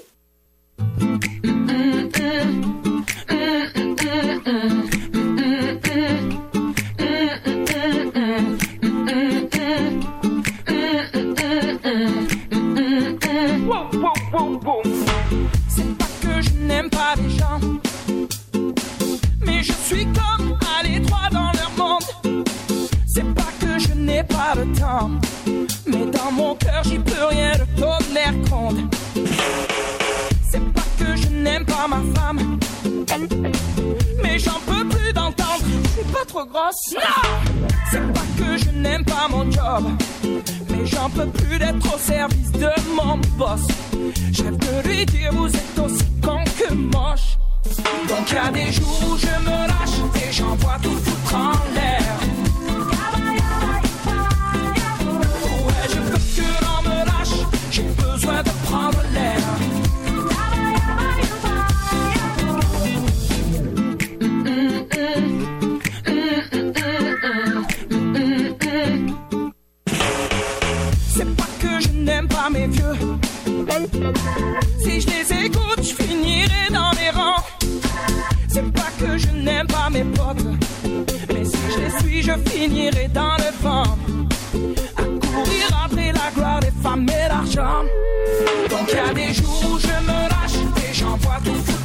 Mais je suis comme à l'étroit dans leur monde. C'est pas que je n'ai pas le temps, mais dans mon cœur j'y peux rien, le tonnerre compte. C'est pas que je n'aime pas ma femme, mais j'en peux plus d'entendre. Je suis pas trop grosse. Non, c'est pas que n'aime pas mon job, mais j'en peux plus d'être au service de mon boss. Je rêve de lui dire vous êtes aussi con que moche. Donc y a des jours où je me lâche et j'envoie tout foutre en l'air. Si je les écoute, je finirai dans les rangs. C'est pas que je n'aime pas mes potes. Mais si je les suis, je finirai dans le vent. À courir après la gloire des femmes et l'argent. Donc y a des jours où je me lâche et j'envoie tout foutre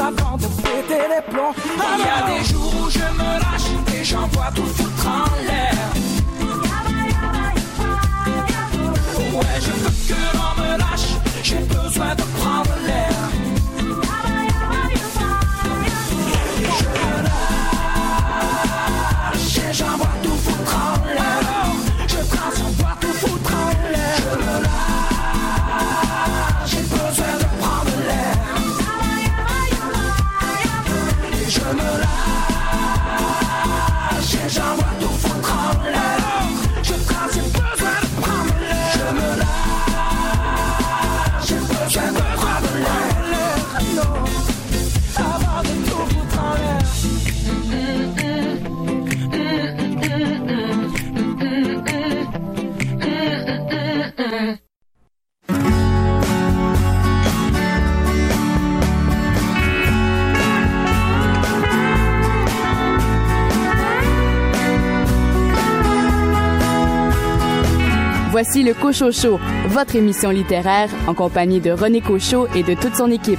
avant de péter les plombs. Il y a des jours où je me lâche et j'envoie tout Voici le Cochocho, votre émission littéraire en compagnie de René Cochot et de toute son équipe.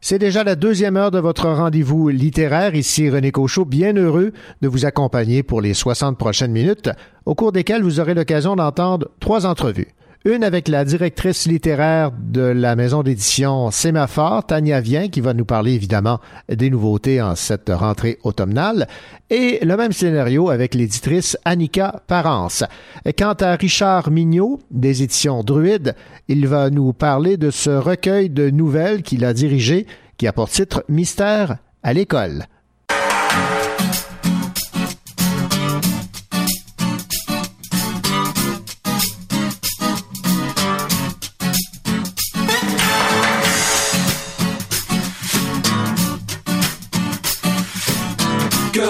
C'est déjà la deuxième heure de votre rendez-vous littéraire. Ici René Cochot, bien heureux de vous accompagner pour les 60 prochaines minutes, au cours desquelles vous aurez l'occasion d'entendre trois entrevues. Une avec la directrice littéraire de la maison d'édition Sémaphore, Tania Vien, qui va nous parler évidemment des nouveautés en cette rentrée automnale, et le même scénario avec l'éditrice Annika Parence. Quant à Richard Mignot, des éditions Druide, il va nous parler de ce recueil de nouvelles qu'il a dirigé, qui a pour titre Mystère à l'école.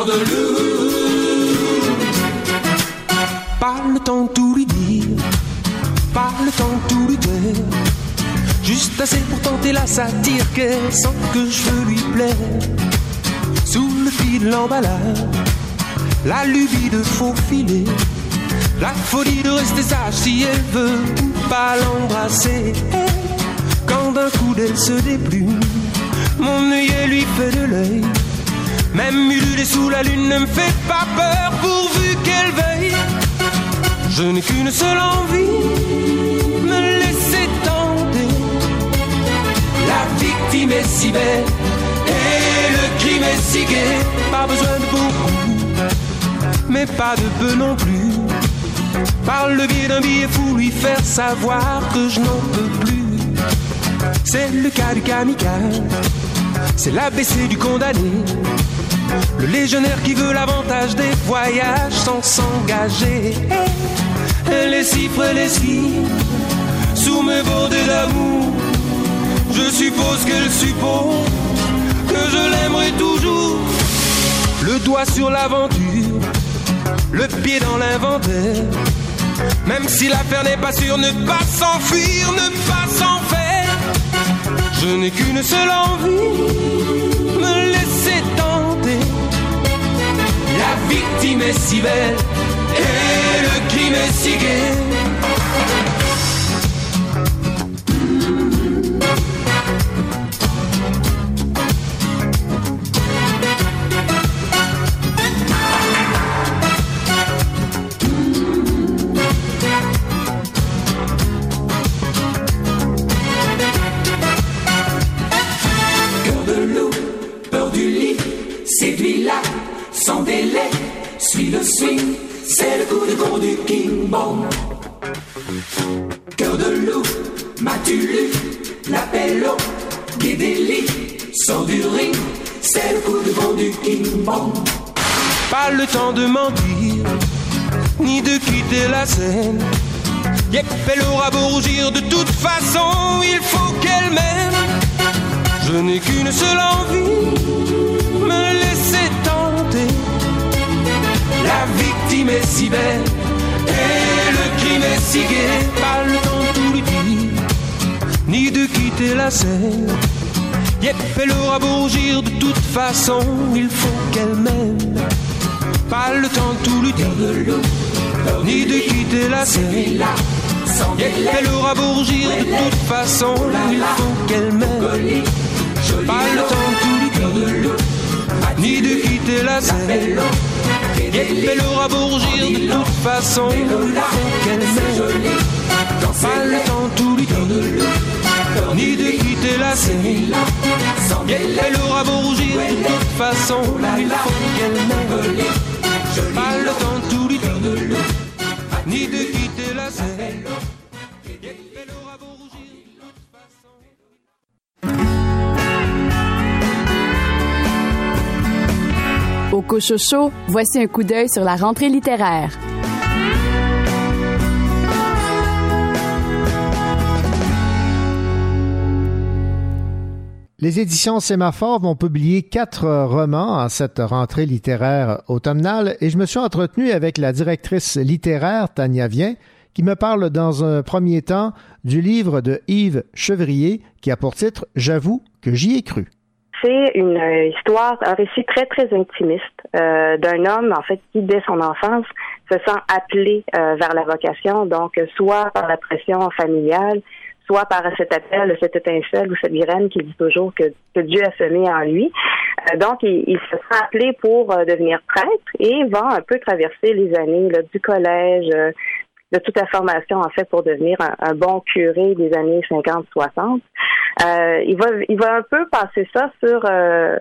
De loup. Pas le temps tout lui dire, pas le temps tout lui taire. Juste assez pour tenter la satire qu'elle sent que je lui plaire. Sous le fil de l'emballage, la lubie de faufiler. La folie de rester sage si elle veut pas l'embrasser. Quand d'un coup d'elle se déplume, mon œillet lui fait de l'œil. Même ululé sous la lune ne me fait pas peur pourvu qu'elle veille. Je n'ai qu'une seule envie, me laisser tenter. La victime est si belle et le crime est si gai. Pas besoin de beaucoup, mais pas de peu non plus. Par le biais d'un billet fou, lui faire savoir que je n'en peux plus. C'est le cas du kamikaze, c'est l'ABC du condamné. Le légionnaire qui veut l'avantage des voyages sans s'engager. Et les chiffres et les signes Sous mes bordées d'amour Je suppose qu'elle suppose Que je l'aimerai toujours. Le doigt sur l'aventure Le pied dans l'inventaire. Même si l'affaire n'est pas sûre Ne pas s'enfuir, ne pas s'en faire. Je n'ai qu'une seule envie La victime est si belle Et le crime est si gai séduit-la sans délai. Suis le swing, c'est le coup de con du King Bong. Cœur de loup, m'as-tu lu l'appel au Guédéli, sort du ring, c'est le coup de con du King Bong. Pas le temps de mentir, ni de quitter la scène. Yep, elle aura beau rougir, de toute façon, il faut qu'elle m'aime. Je n'ai qu'une seule envie, me La victime est si belle, et le crime est si gai. Pas le temps de tout lui dire, ni de quitter la scène. Yep, elle aura beau de toute façon, il faut qu'elle m'aime. Pas le temps de tout lui dire, ni de quitter la scène. Yep, elle aura beau de toute façon, il faut qu'elle m'aime. Pas le temps de tout lui dire, ni de quitter la scène. Yep, aura beau rougir, de toute façon, qu'elle m'aime. Pas le temps tout lui dire, ni de quitter la scène. Yep, elle aura beau rougir, de toute façon, il faut qu'elle m'aime. Pas le temps tout lui dire, ni de quitter la scène. Au Cochocho, voici un coup d'œil sur la rentrée littéraire. Les éditions Sémaphore vont publier quatre romans en cette rentrée littéraire automnale et je me suis entretenu avec la directrice littéraire Tania Vien qui me parle dans un premier temps du livre de Yves Chevrier qui a pour titre J'avoue que j'y ai cru. C'est une euh, histoire, un récit très, très intimiste euh, d'un homme, en fait, qui, dès son enfance, se sent appelé euh, vers la vocation, donc soit par la pression familiale, soit par cet appel, cette étincelle ou cette graine qui dit toujours que, que Dieu a semé en lui. Euh, donc, il, il se sent appelé pour euh, devenir prêtre et va un peu traverser les années là, du collège, euh, de toute la formation, en fait, pour devenir un, bon curé des années 50-60. Euh, il va il va un peu passer ça sur euh,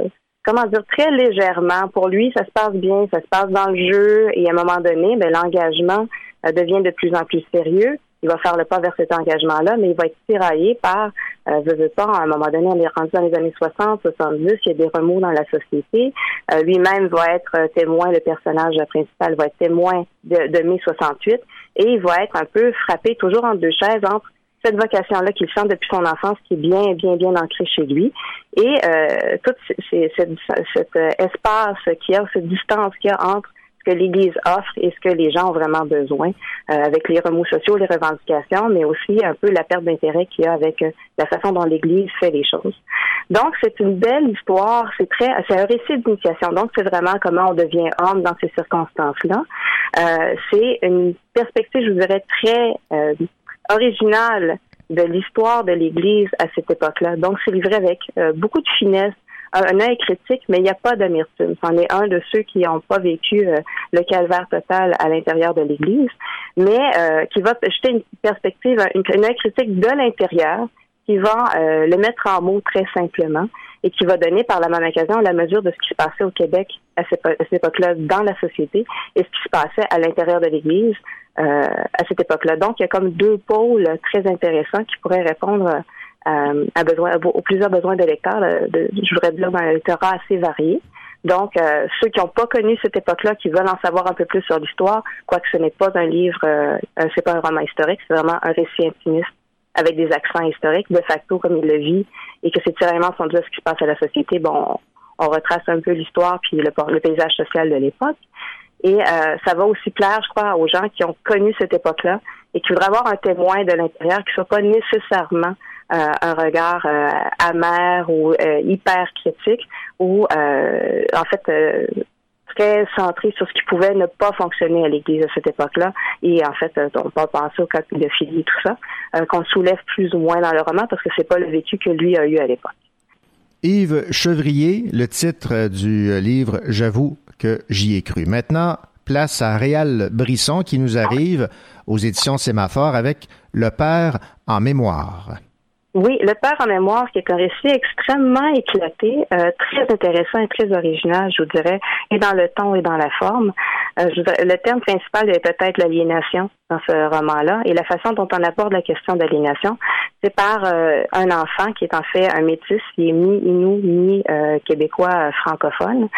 comment dire très légèrement. Pour lui, ça se passe bien, ça se passe dans le jeu et à un moment donné, ben, l'engagement euh, devient de plus en plus sérieux. Il va faire le pas vers cet engagement-là, mais il va être tiraillé par, euh, veux, veux pas, à un moment donné, on est rendu dans les années 60, 70, il y a des remous dans la société. Euh, Lui-même va être euh, témoin, le personnage principal va être témoin de, de mai 68, et il va être un peu frappé toujours en deux chaises entre cette vocation-là qu'il sent depuis son enfance, qui est bien, bien, bien ancrée chez lui, et euh, tout cet, cet euh, espace qu'il y a, cette distance qu'il y a entre que l'Église offre et ce que les gens ont vraiment besoin, euh, avec les remous sociaux, les revendications, mais aussi un peu la perte d'intérêt qu'il y a avec euh, la façon dont l'Église fait les choses. Donc, c'est une belle histoire, c'est très, c'est un récit d'initiation. Donc, c'est vraiment comment on devient homme dans ces circonstances-là. Euh, c'est une perspective, je vous dirais, très euh, originale de l'histoire de l'Église à cette époque-là. Donc, c'est livré avec euh, beaucoup de finesse, un, œil critique, mais il n'y a pas d'amertume. C'en est un de ceux qui n'ont pas vécu euh, le calvaire total à l'intérieur de l'Église, mais euh, qui va jeter une perspective, une, œil critique de l'intérieur, qui va euh, le mettre en mots très simplement et qui va donner par la même occasion la mesure de ce qui se passait au Québec à cette, époque-là dans la société et ce qui se passait à l'intérieur de l'Église à cette époque-là. Donc, il y a comme deux pôles très intéressants qui pourraient répondre euh, besoin, aux plusieurs besoins de lecteurs. de, je voudrais dire d'un lectorat assez varié. Donc, euh, ceux qui n'ont pas connu cette époque-là, qui veulent en savoir un peu plus sur l'histoire, quoique ce n'est pas un livre, euh, c'est pas un roman historique, c'est vraiment un récit intimiste avec des accents historiques, de facto comme il le vit, et que ces tiraillements sont dus à ce qui se passe à la société. Bon, on, retrace un peu l'histoire puis le, le paysage social de l'époque. Et euh, ça va aussi plaire, je crois, aux gens qui ont connu cette époque-là et qui voudraient avoir un témoin de l'intérieur qui soit pas nécessairement un regard euh, amer ou euh, hyper critique ou euh, en fait euh, très centré sur ce qui pouvait ne pas fonctionner à l'Église à cette époque-là. Et en fait, euh, on peut penser au cas de pédophilie et tout ça, euh, qu'on soulève plus ou moins dans le roman parce que c'est pas le vécu que lui a eu à l'époque. Yves Chevrier, le titre euh, du euh, livre J'avoue que j'y ai cru. Maintenant, place à Réal Brisson qui nous arrive aux éditions Sémaphore avec Le Père en mémoire. Oui, Le Père en mémoire, qui est un récit extrêmement éclaté, euh, très intéressant et très original, je vous dirais, et dans le ton et dans la forme. Euh, je dirais- le thème principal est peut-être l'aliénation dans ce roman-là, et la façon dont on aborde la question d'aliénation, c'est par euh, un enfant qui est en fait un métis, qui est mi-inou, mi-québécois euh, francophone,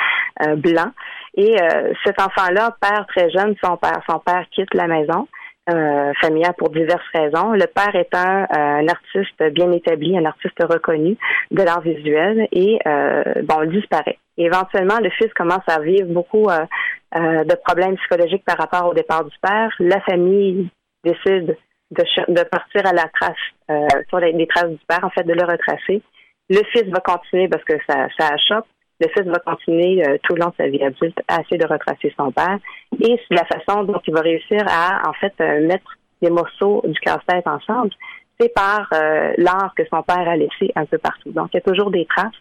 euh, blanc. Et euh, cet enfant-là perd très jeune son père. Son père quitte la maison euh, familiale pour diverses raisons. Le père étant euh, un artiste bien établi, un artiste reconnu de l'art visuel et euh, bon, il disparaît. Éventuellement, le fils commence à vivre beaucoup euh, de problèmes psychologiques par rapport au départ du père. La famille décide de, de partir à la trace sur les, les traces du père, en fait, de le retracer. Le fils va continuer parce que ça, ça achoppe. Le fils va continuer euh, tout le long de sa vie adulte à essayer de retracer son père. Et la façon dont il va réussir à, en fait, euh, mettre les morceaux du casse-tête ensemble, c'est par euh, l'art que son père a laissé un peu partout. Donc, il y a toujours des traces,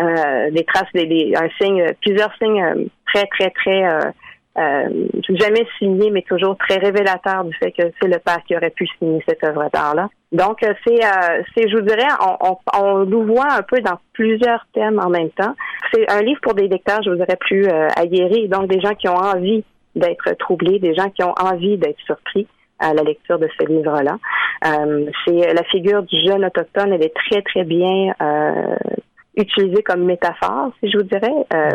euh, des traces, des, des- un signe, plusieurs signes euh, très, très, très, euh, jamais signés, mais toujours très révélateurs du fait que c'est le père qui aurait pu signer cette œuvre d'art-là. Donc, euh, c'est, euh, c'est, je vous dirais, on, on, on nous voit un peu dans plusieurs thèmes en même temps. C'est un livre pour des lecteurs, je vous dirais, plus euh, aguerris, donc des gens qui ont envie d'être troublés, des gens qui ont envie d'être surpris à la lecture de ce livre-là. Euh, c'est la figure du jeune autochtone, elle est très très bien euh, utilisée comme métaphore, si je vous dirais. Euh,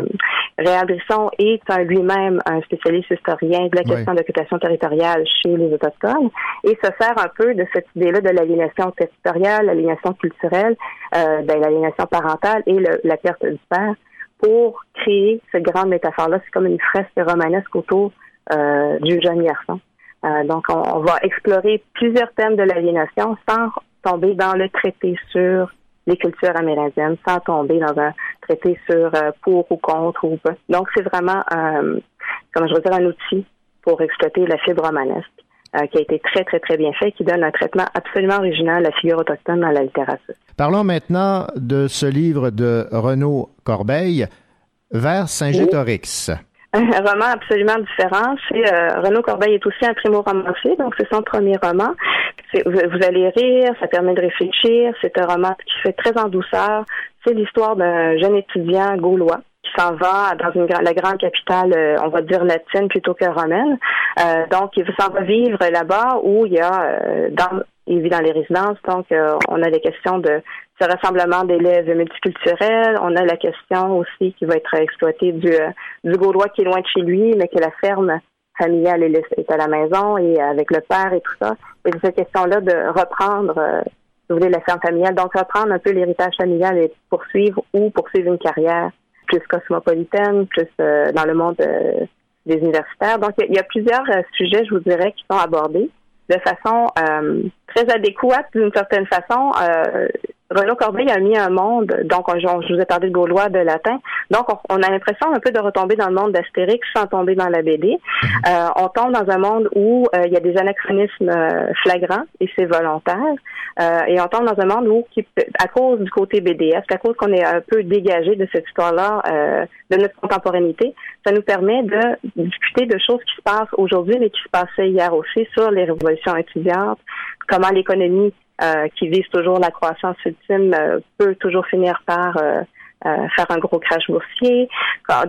Réal Brisson est lui-même un spécialiste historien de la Oui. question d'occupation territoriale chez les autochtones et se sert un peu de cette idée-là de l'aliénation territoriale, l'aliénation culturelle, euh, ben, l'aliénation parentale et le- la perte du père pour créer cette grande métaphore-là. C'est comme une fresque romanesque autour euh, du jeune garçon. Euh, donc, on, on va explorer plusieurs thèmes de l'aliénation sans tomber dans le traité sur les cultures amérindiennes, sans tomber dans un traité sur euh, pour ou contre ou pas. Donc, c'est vraiment, euh, comment je veux dire, un outil pour exploiter la fibre romanesque euh, qui a été très, très, très bien fait, qui donne un traitement absolument original à la figure autochtone dans la littérature. Parlons maintenant de ce livre de Renaud Corbeil, Vers Saint-Gétorix. Un roman absolument différent. C'est euh, Renaud Corbeil est aussi un primo-romancier, donc c'est son premier roman. Vous, allez rire, ça permet de réfléchir. C'est un roman qui fait très en douceur. C'est l'histoire d'un jeune étudiant gaulois qui s'en va dans une la grande capitale, euh, on va dire latine plutôt que romaine. Euh, donc, il s'en va vivre là-bas où il y a, euh, dans, il vit dans les résidences, donc euh, on a des questions de ce rassemblement d'élèves multiculturels. On a la question aussi qui va être exploitée du, du Gaulois qui est loin de chez lui, mais que la ferme familiale est, à la maison et avec le père et tout ça. Et cette question-là de reprendre, euh, si vous voulez, la ferme familiale, donc reprendre un peu l'héritage familial et poursuivre ou poursuivre une carrière plus cosmopolitaine, plus euh, dans le monde euh, des universitaires. Donc, il y y, a plusieurs euh, sujets, je vous dirais, qui sont abordés de façon euh, très adéquate d'une certaine façon. Renaud Corbeil a mis un monde, donc on- je vous ai parlé de gaulois, de latin, donc on, a l'impression un peu de retomber dans le monde d'Astérix sans tomber dans la BD. Euh, on tombe dans un monde où euh, il y a des anachronismes euh, flagrants et c'est volontaire. Euh, et on tombe dans un monde où, qui, à cause du côté BDS, à cause qu'on est un peu dégagé de cette histoire-là, euh, de notre contemporanéité, ça nous permet de discuter de choses qui se passent aujourd'hui, mais qui se passaient hier aussi sur les révolutions étudiantes, comment l'économie euh, qui vise toujours la croissance ultime euh, peut toujours finir par euh, euh, faire un gros crash boursier.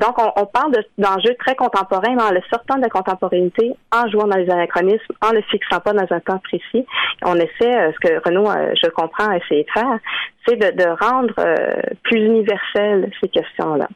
Donc, on, on parle de- d'enjeux très contemporains, mais en le sortant de la contemporanéité, en jouant dans les anachronismes, en le fixant pas dans un temps précis. On essaie, euh, ce que Renaud, euh, je comprends, a essayé de faire, c'est de, de rendre plus universelles ces questions-là.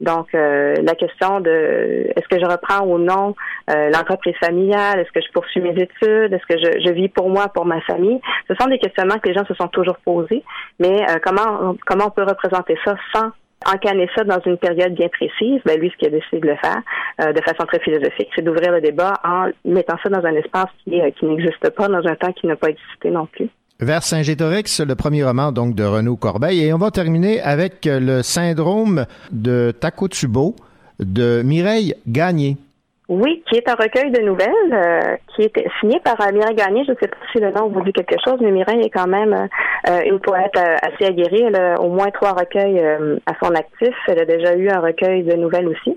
Donc, euh, la question de est-ce que je reprends ou non euh, l'entreprise familiale, est-ce que je poursuis mes études, est-ce que je, je, vis pour moi, pour ma famille, ce sont des questionnements que les gens se sont toujours posés. Mais euh, comment comment on peut représenter ça sans encanner ça dans une période bien précise, ben lui, ce qu'il a décidé de le faire euh, de façon très philosophique, c'est d'ouvrir le débat en mettant ça dans un espace qui, euh, qui n'existe pas, dans un temps qui n'a pas existé non plus. Vers Saint-Gétorix, le premier roman donc de Renaud Corbeil. Et on va terminer avec le syndrome de Takotsubo de Mireille Gagné. Oui, qui est un recueil de nouvelles euh, qui est signé par euh, Mireille Gagné. Je ne sais pas si le nom vous dit quelque chose, mais Mireille est quand même euh, une poète euh, assez aguerrie. Elle a au moins trois recueils euh, à son actif. Elle a déjà eu un recueil de nouvelles aussi,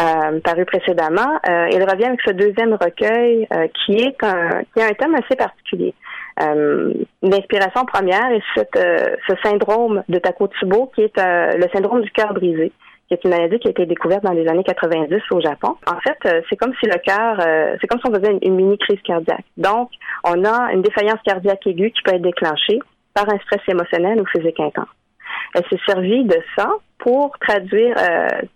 euh, paru précédemment. Euh, elle revient avec ce deuxième recueil euh, qui est un qui a un thème assez particulier. Euh, L'inspiration première est cette, euh, ce syndrome de Takotsubo qui est euh, le syndrome du cœur brisé qui est une maladie qui a été découverte dans les années 90 au Japon. En fait, euh, c'est comme si le cœur, euh, c'est comme si on faisait une, mini crise cardiaque. Donc, on a une défaillance cardiaque aiguë qui peut être déclenchée par un stress émotionnel ou physique intense. Elle s'est servie de ça pour traduire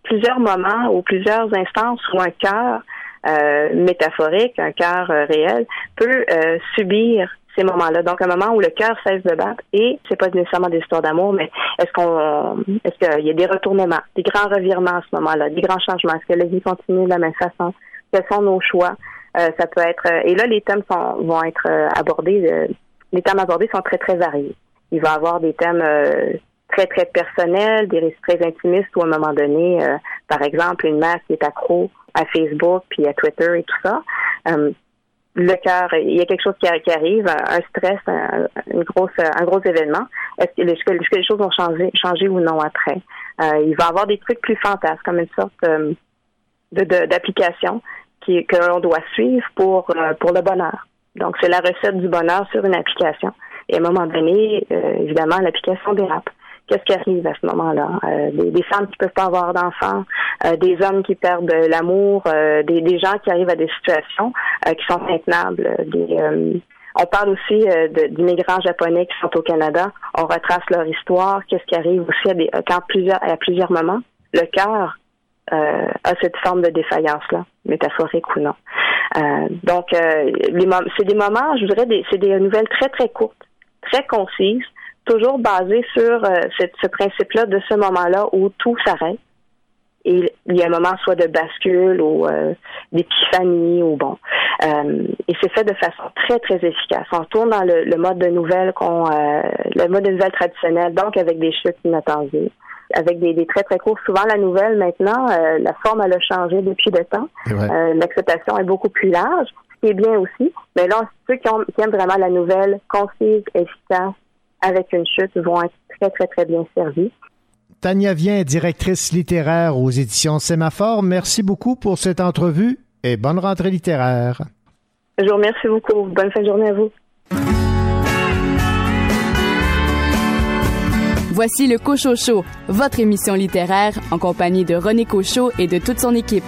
plusieurs moments ou plusieurs instances où un cœur euh, métaphorique, un cœur réel, peut euh, subir ces moments-là. Donc, un moment où le cœur cesse de battre et c'est pas nécessairement des histoires d'amour, mais est-ce qu'on, est-ce qu'il y a des retournements, des grands revirements à ce moment-là, des grands changements? Est-ce que la vie continue de la même façon? Quels sont nos choix? Euh, ça peut être, euh, et là, les thèmes sont, vont être euh, abordés, euh, les thèmes abordés sont très, très variés. Il va y avoir des thèmes euh, très, très personnels, des récits très intimistes où à un moment donné, euh, par exemple, une mère qui est accro à Facebook puis à Twitter et tout ça. Le cœur, il y a quelque chose qui, arrive, un stress, un, une grosse, un gros événement. Est-ce que, les choses vont changer, ou non après? Euh, il va y avoir des trucs plus fantasques, comme une sorte euh, de, de, d'application qui, que l'on doit suivre pour, euh, pour le bonheur. Donc, c'est la recette du bonheur sur une application. Et à un moment donné, euh, évidemment, l'application dérape. Qu'est-ce qui arrive à ce moment-là? Euh, des, des, femmes qui peuvent pas avoir d'enfants, euh, des hommes qui perdent l'amour, euh, des, des, gens qui arrivent à des situations euh, qui sont intenables. Des, on parle aussi d'immigrants japonais qui sont au Canada. On retrace leur histoire. Qu'est-ce qui arrive aussi à, des, plusieurs, à plusieurs moments, le cœur a cette forme de défaillance-là, métaphorique ou non. donc, c'est des moments, je voudrais, c'est des nouvelles très, très courtes, très concises, toujours basé sur euh, cette, ce principe-là de ce moment-là où tout s'arrête. Et il y a un moment soit de bascule ou euh, d'épiphanie ou bon. Euh, et c'est fait de façon très, très efficace. On retourne dans le, le mode de nouvelles qu'on euh, le mode de nouvelles traditionnel, donc avec des chutes inattendues. Avec des, des très très courts. Souvent la nouvelle maintenant, euh, la forme elle a changé depuis le temps. L'acceptation est beaucoup plus large, ce qui est bien aussi. Mais là, ceux qui, ont, qui aiment vraiment la nouvelle concise, efficace, avec une chute vont être très, très, très bien servis. Tania Vien, directrice littéraire aux éditions Sémaphore, merci beaucoup pour cette entrevue et bonne rentrée littéraire. Je vous remercie beaucoup. Bonne fin de journée à vous. Voici le Cochocho, votre émission littéraire en compagnie de René Cochot et de toute son équipe.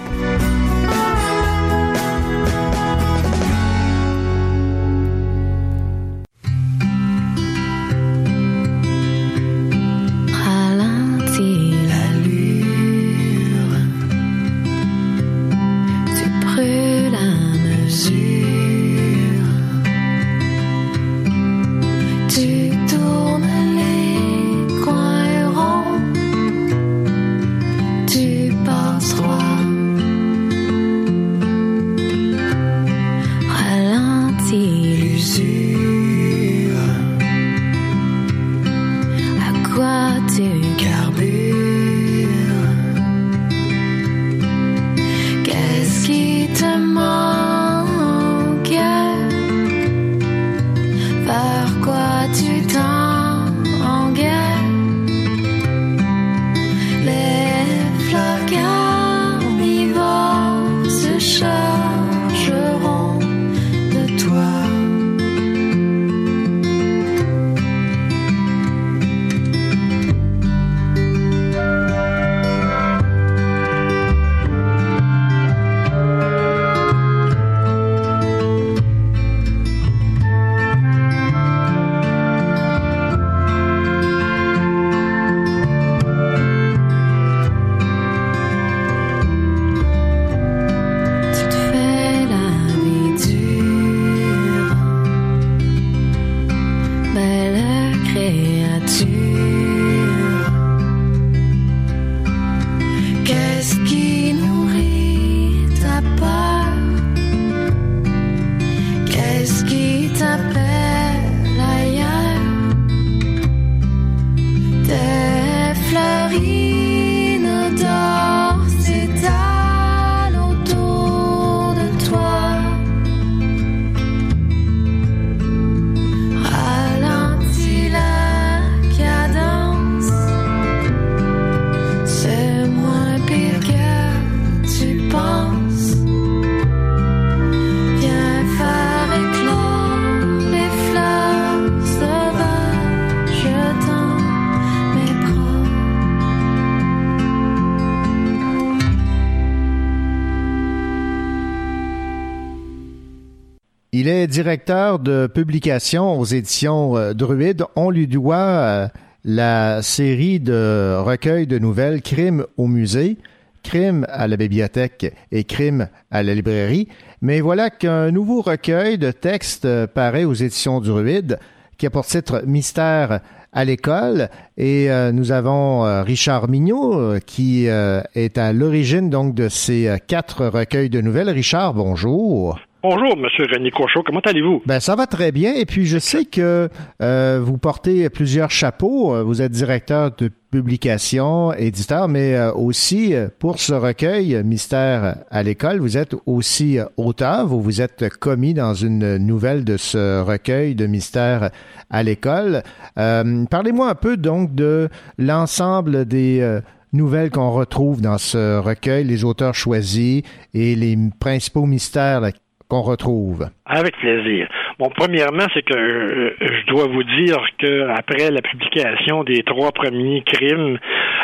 Directeur de publication aux éditions euh, Druide. On lui doit euh, la série de recueils de nouvelles Crime au musée, Crime à la bibliothèque et Crime à la librairie. Mais voilà qu'un nouveau recueil de textes euh, paraît aux éditions Druide qui a pour titre Mystère à l'école et euh, nous avons Richard Mignot qui est à l'origine donc de ces quatre recueils de nouvelles. Richard, bonjour. Bonjour, Monsieur René Cochot, comment allez-vous? Ben ça va très bien et puis je sais que euh, vous portez plusieurs chapeaux. Euh, Vous êtes directeur de publication, éditeur, mais euh, aussi pour ce recueil Mystère à l'école, vous êtes aussi auteur. Vous vous êtes commis dans une nouvelle de ce recueil de Mystère à l'école. Parlez-moi un peu donc de l'ensemble des nouvelles qu'on retrouve dans ce recueil, les auteurs choisis et les principaux mystères qu'on retrouve. Avec plaisir. Bon, premièrement, c'est que euh, je dois vous dire que après la publication des trois premiers crimes,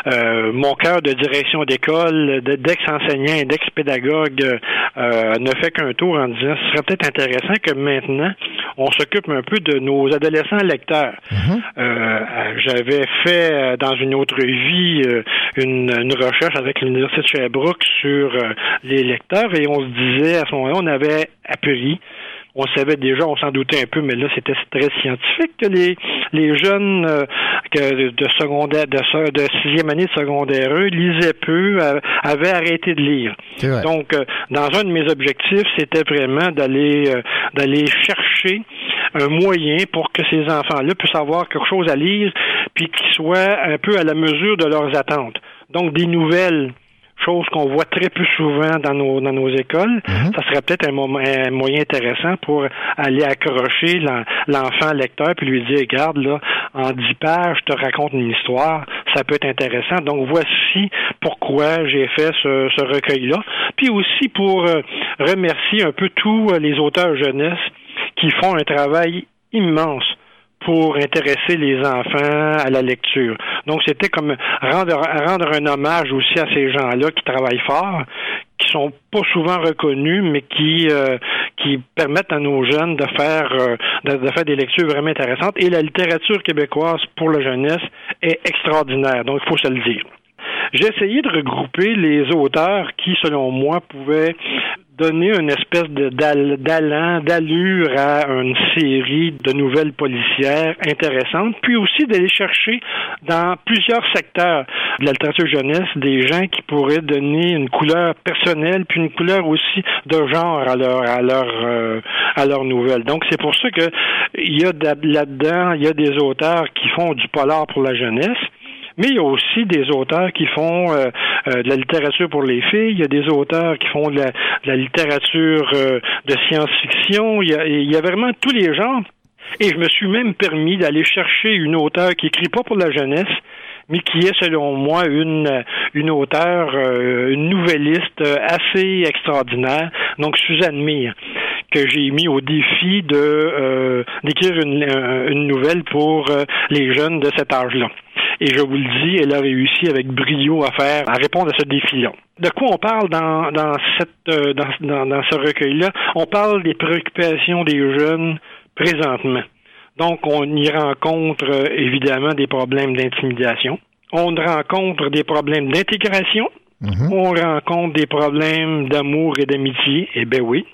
euh, mon cœur de direction d'école, de- d'ex-enseignant et d'ex-pédagogue euh, ne fait qu'un tour en disant ce serait peut-être intéressant que maintenant on s'occupe un peu de nos adolescents lecteurs. Euh, J'avais fait euh, dans une autre vie une, une recherche avec l'Université de Sherbrooke sur les lecteurs et on se disait à ce moment-là, on avait appris on savait déjà, on s'en doutait un peu, mais là, c'était très scientifique que les, les jeunes euh, que de secondaire, de, de sixième année de secondaire eux, lisaient peu, avaient arrêté de lire. Donc, euh, dans un de mes objectifs, c'était vraiment d'aller euh, d'aller chercher un moyen pour que ces enfants-là puissent avoir quelque chose à lire, puis qu'ils soient un peu à la mesure de leurs attentes. Donc, des nouvelles chose qu'on voit très peu souvent dans nos dans nos écoles, ça serait peut-être un, un moyen intéressant pour aller accrocher l'en- l'enfant lecteur puis lui dire regarde là en dix pages je te raconte une histoire, ça peut être intéressant. Donc voici pourquoi j'ai fait ce, ce recueil là, puis aussi pour euh, remercier un peu tous les auteurs jeunesse qui font un travail immense pour intéresser les enfants à la lecture. Donc, c'était comme rendre, rendre un hommage aussi à ces gens-là qui travaillent fort, qui sont pas souvent reconnus, mais qui euh, qui permettent à nos jeunes de faire euh, de, de faire des lectures vraiment intéressantes. Et la littérature québécoise pour la jeunesse est extraordinaire. Donc, il faut se le dire. J'ai essayé de regrouper les auteurs qui, selon moi, pouvaient donner une espèce d'allant, d'allure à une série de nouvelles policières intéressantes, puis aussi d'aller chercher dans plusieurs secteurs de la littérature jeunesse des gens qui pourraient donner une couleur personnelle, puis une couleur aussi de genre à leur à leur euh, à leurs nouvelles. Donc c'est pour ça que il y a de- là-dedans, il y a des auteurs qui font du polar pour la jeunesse. Mais il y a aussi des auteurs qui font euh, euh, de la littérature pour les filles, il y a des auteurs qui font de la, de la littérature euh, de science-fiction, il y, a, il y a vraiment tous les genres. Et je me suis même permis d'aller chercher une auteure qui écrit pas pour la jeunesse, mais qui est selon moi une une auteure, euh, une nouvelliste euh, assez extraordinaire. Donc Suzanne Mire, que j'ai mis au défi de euh, d'écrire une, euh, une nouvelle pour euh, les jeunes de cet âge-là. Et je vous le dis, elle a réussi avec brio à faire, à répondre à ce défi-là. De quoi on parle dans, dans, cette, euh, dans, dans, dans ce recueil-là? On parle des préoccupations des jeunes présentement. Donc, on y rencontre évidemment des problèmes d'intimidation. On rencontre des problèmes d'intégration. On rencontre des problèmes d'amour et d'amitié. Eh bien oui.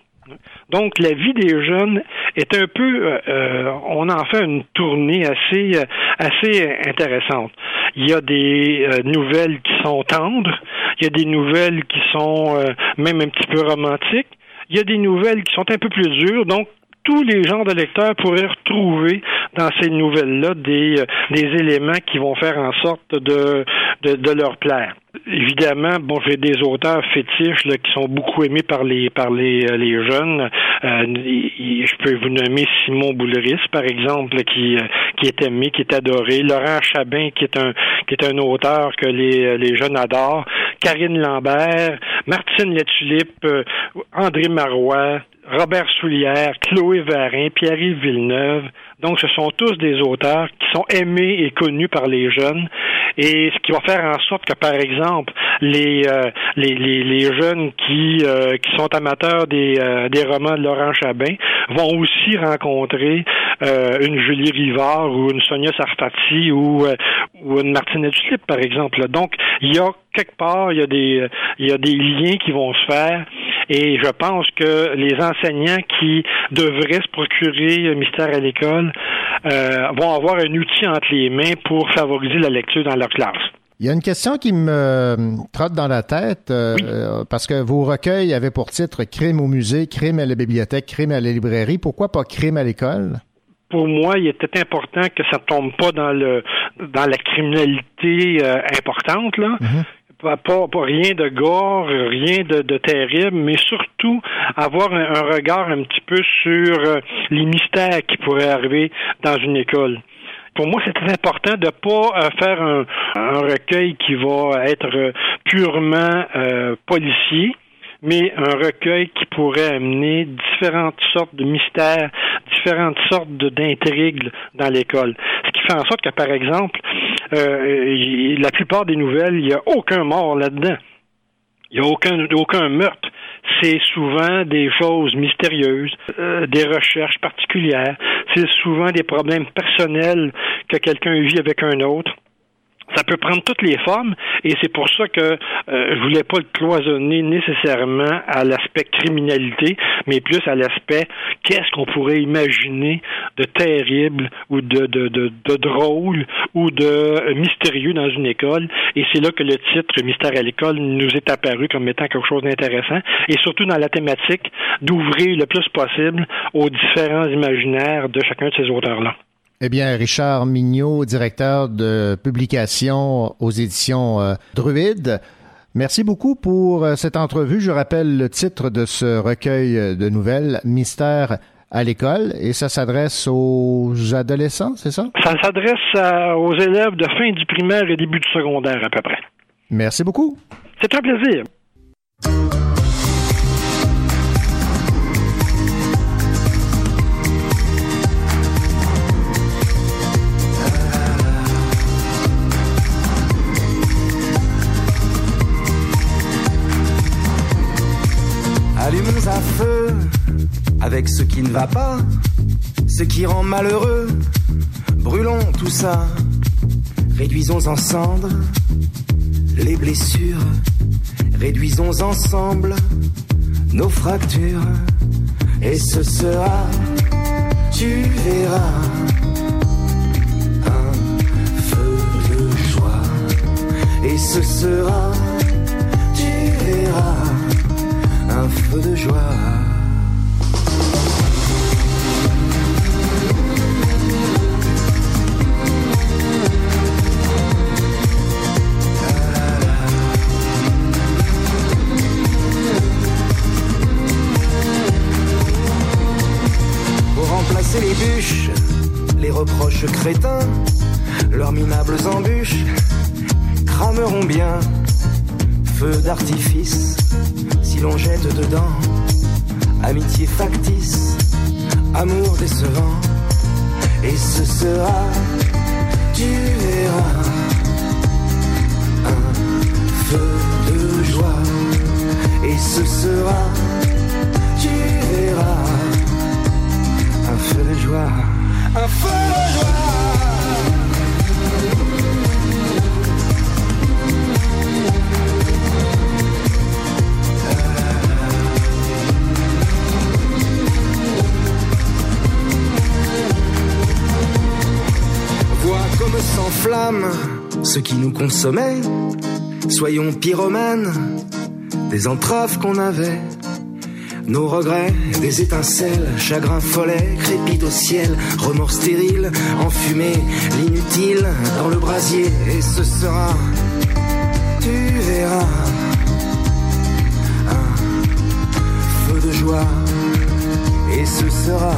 Donc, la vie des jeunes est un peu, euh, euh, on en fait une tournée assez, euh, assez intéressante. Il y a des euh, nouvelles qui sont tendres, il y a des nouvelles qui sont euh, même un petit peu romantiques, il y a des nouvelles qui sont un peu plus dures. Donc, tous les genres de lecteurs pourraient retrouver dans ces nouvelles-là des, des éléments qui vont faire en sorte de, de, de leur plaire. Évidemment, bon, j'ai des auteurs fétiches qui sont beaucoup aimés par les par les, euh, les jeunes. Euh, je peux vous nommer Simon Boulris, par exemple, qui euh, qui est aimé, qui est adoré. Laurent Chabin, qui est un qui est un auteur que les les jeunes adorent. Karine Lambert, Martine Latulippe, André Marois, Robert Soulière, Chloé Varin, Pierre-Yves Villeneuve. Donc, ce sont tous des auteurs qui sont aimés et connus par les jeunes. Et ce qui va faire en sorte que, par exemple, les euh, les, les, les jeunes qui euh, qui sont amateurs des euh, des romans de Laurent Chabin vont aussi rencontrer euh, une Julie Rivard ou une Sonia Sarfati ou euh, ou une Martine Duslip, par exemple. Donc, il y a quelque part, il y a des il y a des liens qui vont se faire. Et je pense que les enseignants qui devraient se procurer un mystère à l'école euh, vont avoir un outil entre les mains pour favoriser la lecture dans leur classe. Il y a une question qui me euh, trotte dans la tête, euh, parce que vos recueils avaient pour titre Crime au musée, Crime à la bibliothèque, Crime à la librairie. Pourquoi pas Crime à l'école? Pour moi, il était important que ça tombe pas dans le dans la criminalité euh, importante là. Pas, pas, rien de gore, rien de, de terrible, mais surtout avoir un, un regard un petit peu sur euh, les mystères qui pourraient arriver dans une école. Pour moi, c'est très important de pas euh, faire un, un recueil qui va être euh, purement euh, policier, mais un recueil qui pourrait amener différentes sortes de mystères, différentes sortes d'intrigues dans l'école. Ce qui fait en sorte que, par exemple, euh, la plupart des nouvelles, il n'y a aucun mort là-dedans. Il n'y a aucun, aucun meurtre. C'est souvent des choses mystérieuses, euh, des recherches particulières. C'est souvent des problèmes personnels que quelqu'un vit avec un autre. Ça peut prendre toutes les formes et c'est pour ça que euh, je voulais pas le cloisonner nécessairement à l'aspect criminalité, mais plus à l'aspect qu'est-ce qu'on pourrait imaginer de terrible ou de, de, de, de drôle ou de mystérieux dans une école. Et c'est là que le titre Mystère à l'école nous est apparu comme étant quelque chose d'intéressant et surtout dans la thématique d'ouvrir le plus possible aux différents imaginaires de chacun de ces auteurs-là. Eh bien, Richard Mignot, directeur de publication aux éditions euh, Druide. Merci beaucoup pour euh, cette entrevue. Je rappelle le titre de ce recueil euh, de nouvelles, Mystère à l'école, et ça s'adresse aux adolescents, c'est ça? Ça s'adresse aux élèves de fin du primaire et début du secondaire à peu près. Merci beaucoup. C'est un plaisir. Avec ce qui ne va pas, ce qui rend malheureux. Brûlons tout ça, réduisons en cendres les blessures, réduisons ensemble nos fractures. Et ce sera, tu verras, un feu de joie. Et ce sera, tu verras un feu de joie. Remplacer les bûches, les reproches crétins, leurs minables embûches crameront bien. Feu d'artifice, si l'on jette dedans, amitié factice, amour décevant, et ce sera, tu verras, un feu de joie, et ce sera, feu de joie, un feu de joie. Vois comme s'enflamme ce qui nous consommait. Soyons pyromanes des entraves qu'on avait. Nos regrets, des étincelles, chagrin follet, crépite au ciel, remords stériles, enfumé, l'inutile dans le brasier. Et ce sera, tu verras, un feu de joie. Et ce sera,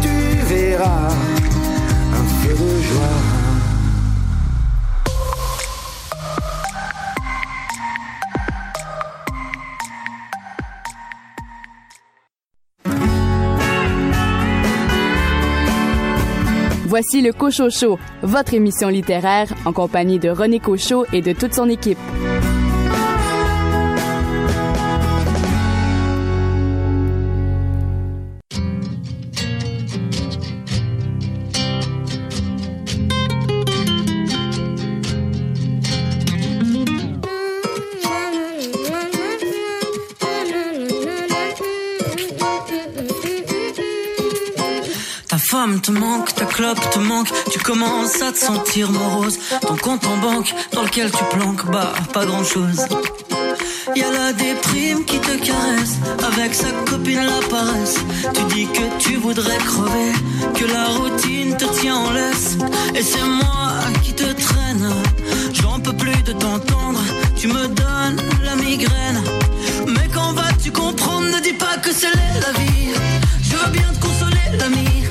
tu verras, Voici le Cochocho, votre émission littéraire en compagnie de René Cochot et de toute son équipe. Ta clope te manque, tu commences à te sentir morose. Ton compte en banque dans lequel tu planques, bah pas grand chose. Y a la déprime qui te caresse, avec sa copine la paresse. Tu dis que tu voudrais crever, que la routine te tient en laisse. Et c'est moi qui te traîne, j'en peux plus de t'entendre. Tu me donnes la migraine, mais quand vas-tu comprendre? Ne dis pas que c'est la vie. Je veux bien te consoler, l'ami.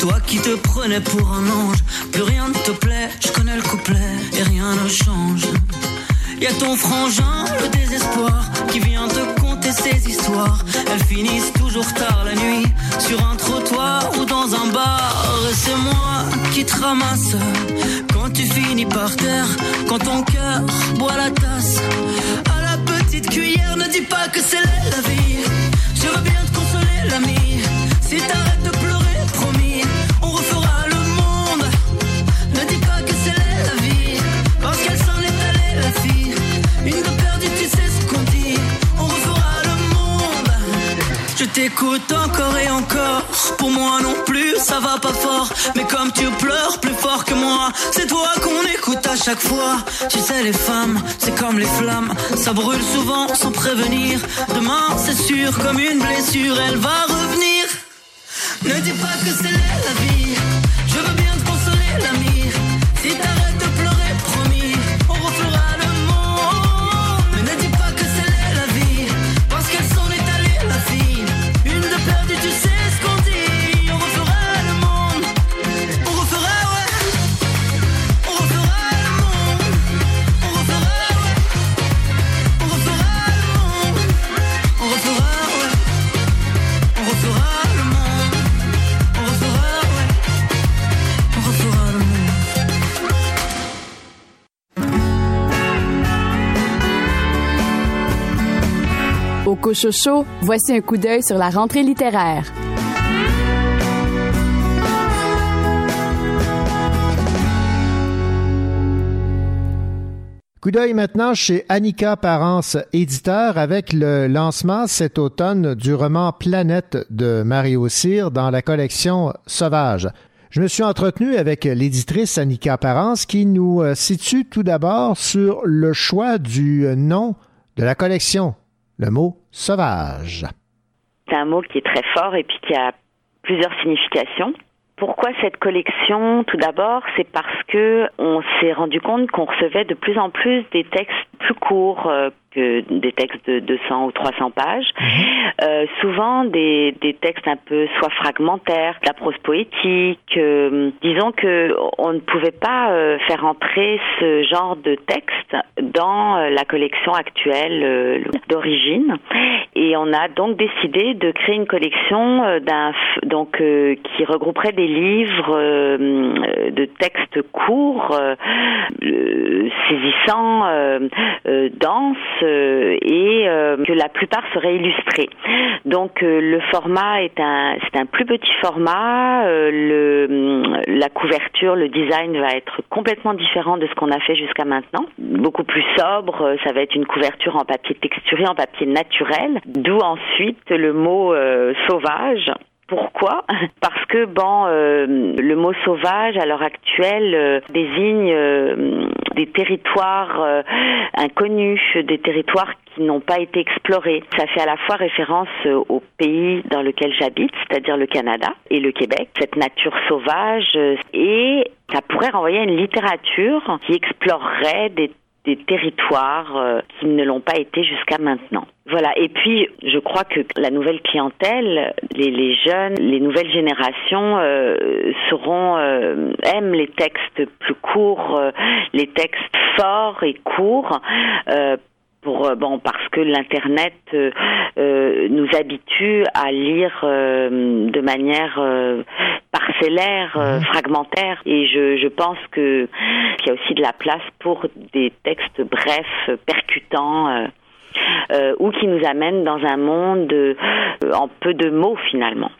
Toi qui te prenais pour un ange, plus rien ne te plaît. Je connais le couplet et rien ne change. Y ton frangin, le désespoir, qui vient te conter ses histoires. Elles finissent toujours tard la nuit, sur un trottoir ou dans un bar. Et c'est moi qui te ramasse quand tu finis par terre, quand ton cœur boit la tasse. À la petite cuillère, ne dis pas que c'est la vie. Je veux bien te consoler, l'ami. T'écoute encore et encore. Pour moi non plus, ça va pas fort. Mais comme tu pleures plus fort que moi, c'est toi qu'on écoute à chaque fois. Tu sais, les femmes, c'est comme les flammes. Ça brûle souvent sans prévenir. Demain, c'est sûr, comme une blessure, elle va revenir. Ne dis pas que c'est la vie. Au Cochocho, voici un coup d'œil sur la rentrée littéraire. Coup d'œil maintenant chez Annika Parence, éditeur, avec le lancement cet automne du roman Planète de Mario Cyr dans la collection Sauvage. Je me suis entretenu avec l'éditrice Annika Parence qui nous euh, situe tout d'abord sur le choix du nom de la collection, le mot sauvage. C'est un mot qui est très fort et puis qui a plusieurs significations. Pourquoi cette collection? Tout d'abord, c'est parce que on s'est rendu compte qu'on recevait de plus en plus des textes plus courts euh, que des textes de 200 ou 300 pages. Euh, souvent des, des textes un peu soit fragmentaires, de la prose poétique. euh, disons que on ne pouvait pas euh, faire entrer ce genre de texte dans euh, la collection actuelle euh, d'origine. Et on a donc décidé de créer une collection euh, d'un donc euh, qui regrouperait des livres euh, de textes courts, saisissants, denses et euh, que la plupart seraient illustrés. Donc euh, le format est un c'est un plus petit format. euh, le la couverture, le design va être complètement différent de ce qu'on a fait jusqu'à maintenant. Beaucoup plus sobre. euh, Ça va être une couverture en papier texturé, en papier naturel. D'où ensuite le mot euh, sauvage. Pourquoi Parce que bon, euh, le mot sauvage à l'heure actuelle euh, désigne euh, des territoires inconnus, des territoires qui n'ont pas été explorés. Ça fait à la fois référence au pays dans lequel j'habite, c'est-à-dire le Canada et le Québec, cette nature sauvage, et ça pourrait renvoyer à une littérature qui explorerait des des territoires euh, qui ne l'ont pas été jusqu'à maintenant. Voilà. Et puis, je crois que la nouvelle clientèle, les, jeunes, les nouvelles générations euh, seront euh, aiment les textes plus courts, euh, les textes forts et courts. Pour euh, bon parce que l'internet euh, euh, nous habitue à lire euh, de manière parcellaire, euh, fragmentaire et je, je pense que qu'il y a aussi de la place pour des textes brefs, percutants ou qui nous amènent dans un monde en peu de mots finalement.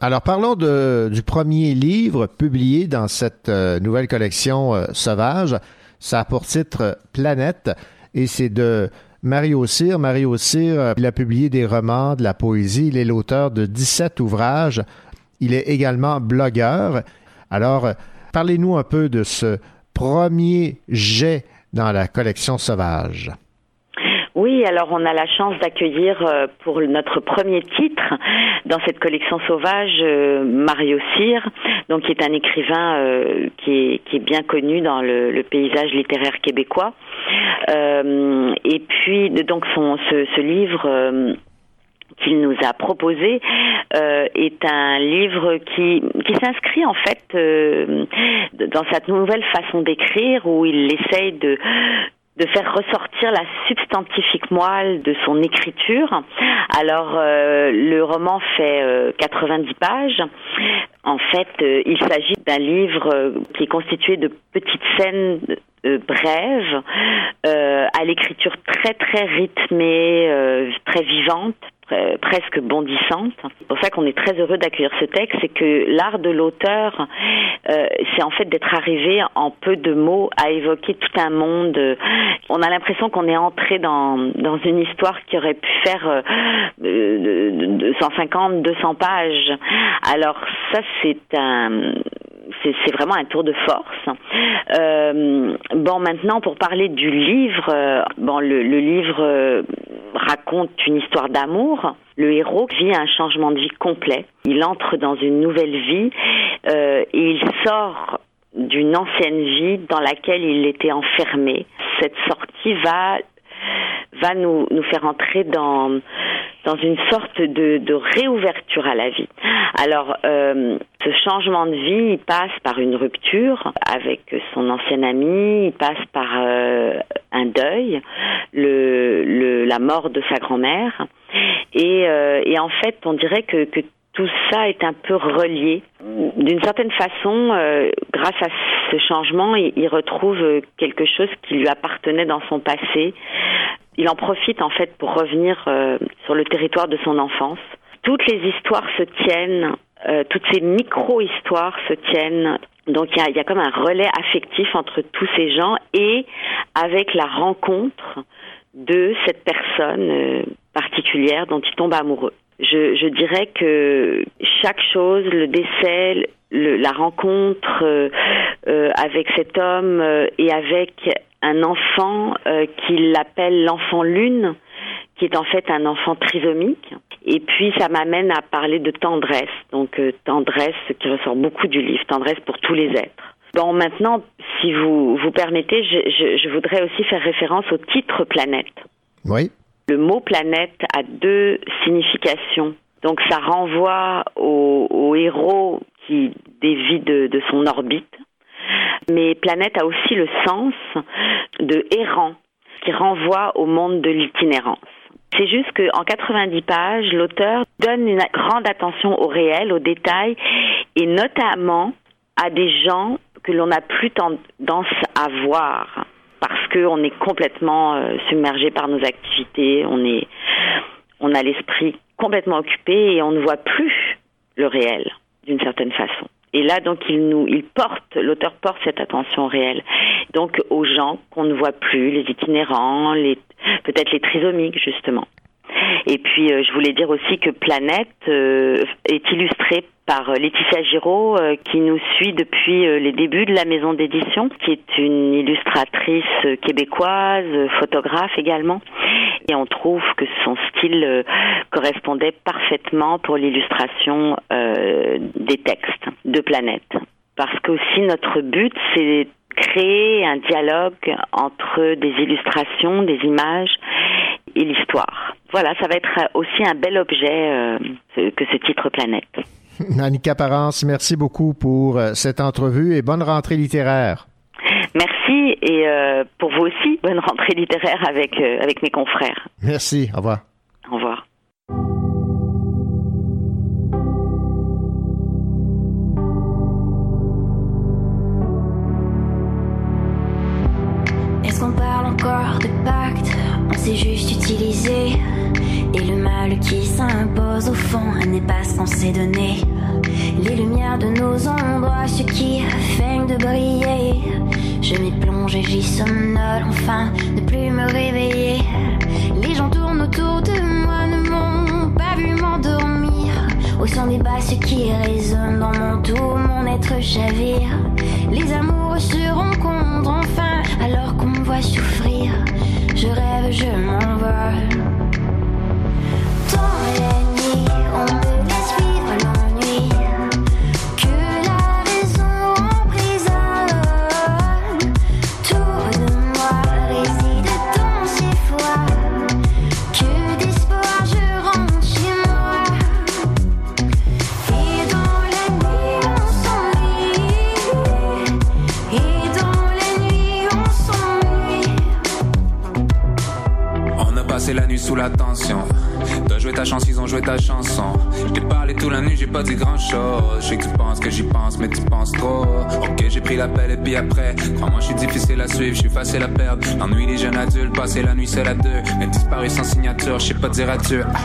Alors parlons de, du premier livre publié dans cette nouvelle collection Sauvage. Ça a pour titre Planète et c'est de Mario Cyr. Mario Cyr, euh, il a publié des romans, de la poésie. Il est l'auteur de 17 ouvrages. Il est également blogueur. Alors, euh, parlez-nous un peu de ce premier jet dans la collection Sauvage. Oui, alors on a la chance d'accueillir euh, pour notre premier titre dans cette collection sauvage euh, Mario Cyr, donc qui est un écrivain euh, qui, est, qui est bien connu dans le, le paysage littéraire québécois. Et puis donc son ce, ce livre. qu'il nous a proposé euh, est un livre qui, qui s'inscrit en fait euh, dans cette nouvelle façon d'écrire où il essaye de de faire ressortir la substantifique moelle de son écriture. Alors euh, le roman fait euh, 90 pages. En fait, euh, il s'agit d'un livre euh, qui est constitué de petites scènes euh, brèves, euh, à l'écriture très très rythmée, très vivante, pre- presque bondissante. C'est pour ça qu'on est très heureux d'accueillir ce texte, c'est que l'art de l'auteur, euh, c'est en fait d'être arrivé en peu de mots à évoquer tout un monde. On a l'impression qu'on est entré dans, dans une histoire qui aurait pu faire euh, euh, de- de 150, 200 pages. Alors ça, c'est un c'est vraiment un tour de force. Euh, bon, maintenant, pour parler du livre, euh, bon, le, le livre euh, raconte une histoire d'amour. Le héros vit un changement de vie complet. Il entre dans une nouvelle vie euh, et il sort d'une ancienne vie dans laquelle il était enfermé. Cette sortie va va nous, nous faire entrer dans, dans une sorte de, réouverture à la vie. Alors, euh, ce changement de vie, il passe par une rupture avec son ancien ami, il passe par euh, un deuil, le, la mort de sa grand-mère. Et, euh, et en fait, on dirait que, que tout ça est un peu relié. D'une certaine façon, grâce à ce changement, il, retrouve quelque chose qui lui appartenait dans son passé. Il en profite en fait pour revenir euh, sur le territoire de son enfance. Toutes les histoires se tiennent, euh, toutes ces micro-histoires se tiennent. Donc il y a, y a comme un relais affectif entre tous ces gens et avec la rencontre de cette personne euh, particulière dont il tombe amoureux. Je, je dirais que chaque chose, le décès, le- la rencontre euh, euh, avec cet homme euh, et avec un enfant euh, qu'il appelle l'enfant lune, qui est en fait un enfant trisomique. Et puis ça m'amène à parler de tendresse, donc euh, tendresse qui ressort beaucoup du livre, tendresse pour tous les êtres. Bon, maintenant, si vous vous permettez, je, je, je voudrais aussi faire référence au titre planète. Oui. Le mot planète a deux significations. Donc ça renvoie au, au héros qui dévie de, de son orbite. Mais planète a aussi le sens de errant, qui renvoie au monde de l'itinérance. C'est juste qu'en 90 pages, l'auteur donne une grande attention au réel, aux détails, et notamment à des gens que l'on n'a plus tendance à voir parce qu'on est complètement euh, submergé par nos activités, on a l'esprit complètement occupé et on ne voit plus le réel d'une certaine façon. Et là, donc, il nous, il porte, l'auteur porte cette attention réelle. Donc, aux gens qu'on ne voit plus, les itinérants, les, peut-être les trisomiques, justement. Et puis, euh, je voulais dire aussi que Planète euh, est illustrée par euh, Laetitia Giraud, qui nous suit depuis les débuts de la maison d'édition, qui est une illustratrice québécoise, photographe également. Et on trouve que son style correspondait parfaitement pour l'illustration des textes de Planète. Parce que aussi notre but, c'est créer un dialogue entre des illustrations, des images et l'histoire. Voilà, ça va être aussi un bel objet euh, que ce titre Planète. Annika Parence, merci beaucoup pour euh, cette entrevue et bonne rentrée littéraire. Merci et euh, pour vous aussi, bonne rentrée littéraire avec, avec mes confrères. Merci. Au revoir. Ah,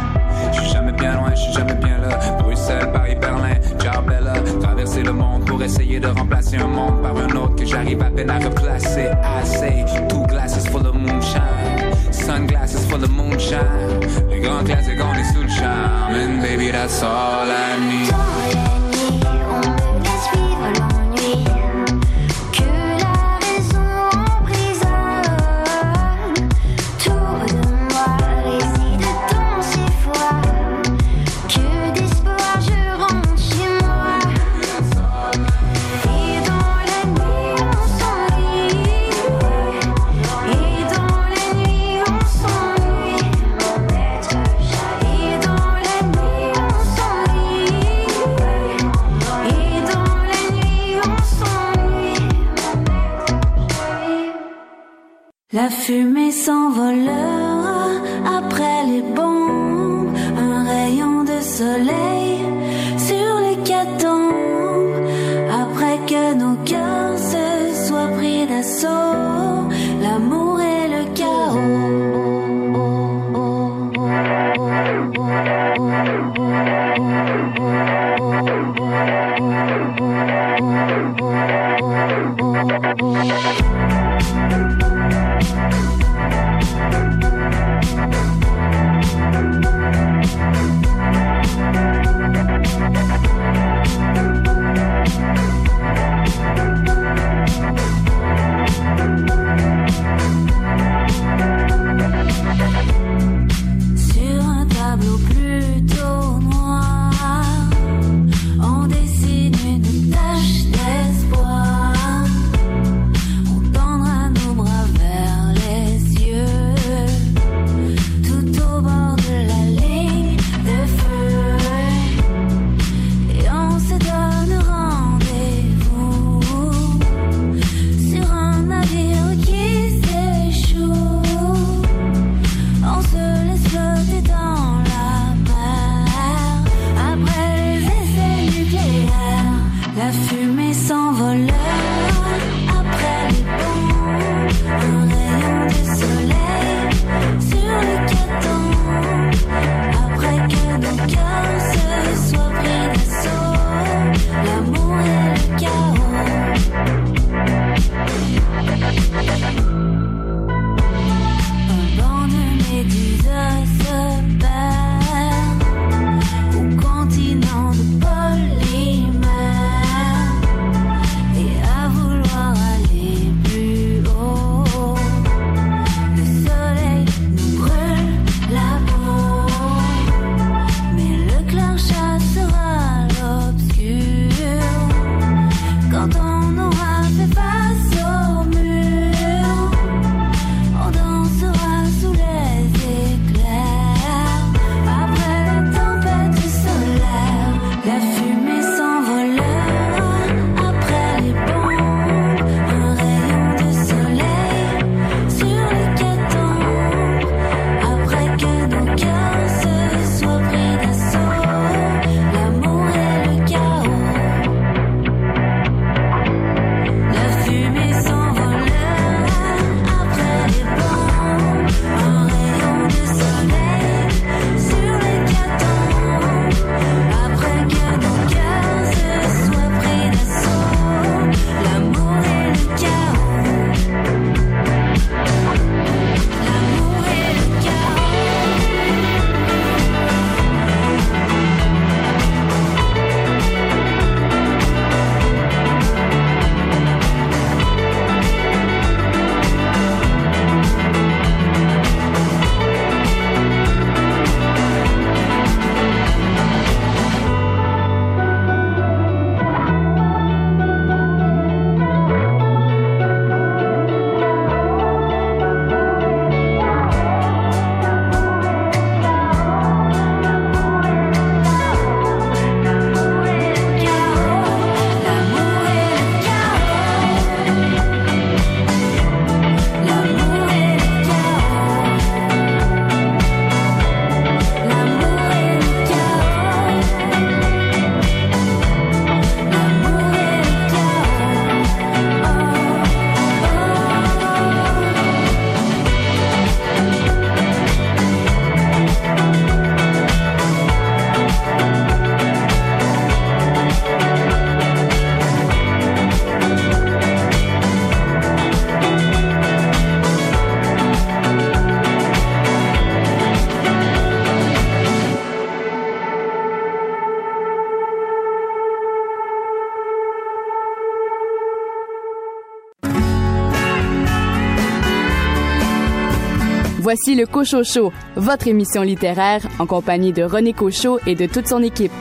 Voici le Cochocho, votre émission littéraire en compagnie de René Cochot et de toute son équipe.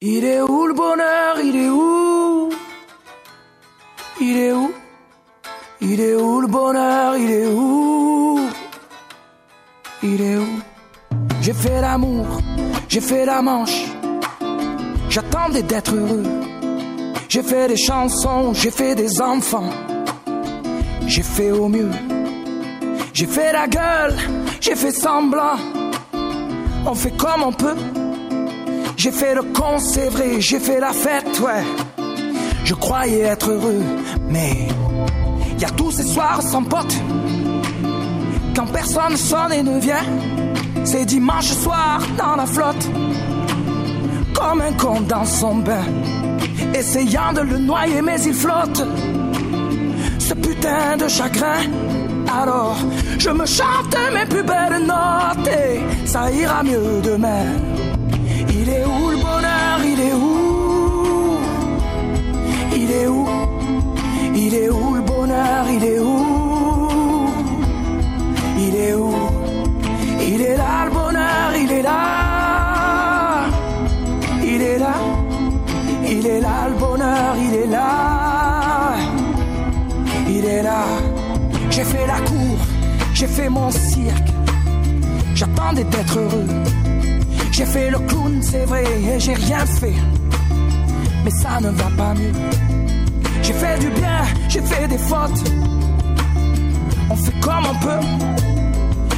Il est où le bonheur? Il est où? Il est où? Il est où le bonheur? Il est où? Il est où? J'ai fait l'amour, j'ai fait la manche. J'attendais d'être heureux. J'ai fait des chansons, j'ai fait des enfants. J'ai fait au mieux. J'ai fait la gueule, j'ai fait semblant. On fait comme on peut. J'ai fait le con, c'est vrai, j'ai fait la fête, ouais. Je croyais être heureux, mais y a tous ces soirs sans pote. Quand personne sonne et ne vient, c'est dimanche soir dans la flotte. Comme un con dans son bain, essayant de le noyer, mais il flotte. Ce putain de chagrin. Alors, je me chante mes plus belles notes et ça ira mieux demain. Il est où le bonheur? Il est où? Il est où? Il est où le bonheur? Il est où? J'ai fait la cour, j'ai fait mon cirque. J'attendais d'être heureux. J'ai fait le clown, c'est vrai, et j'ai rien fait. Mais ça ne va pas mieux. J'ai fait du bien, j'ai fait des fautes. On fait comme on peut.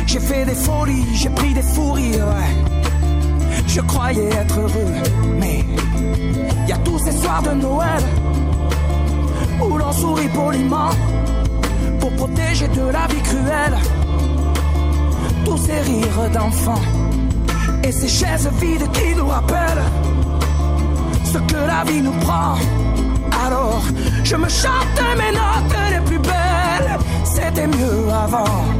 J'ai fait des folies, j'ai pris des fous rires, ouais. Je croyais être heureux, mais y a tous ces soirs de Noël où l'on sourit poliment protéger de la vie cruelle. Tous ces rires d'enfants et ces chaises vides qui nous rappellent ce que la vie nous prend. Alors, je me chante mes notes les plus belles. C'était mieux avant.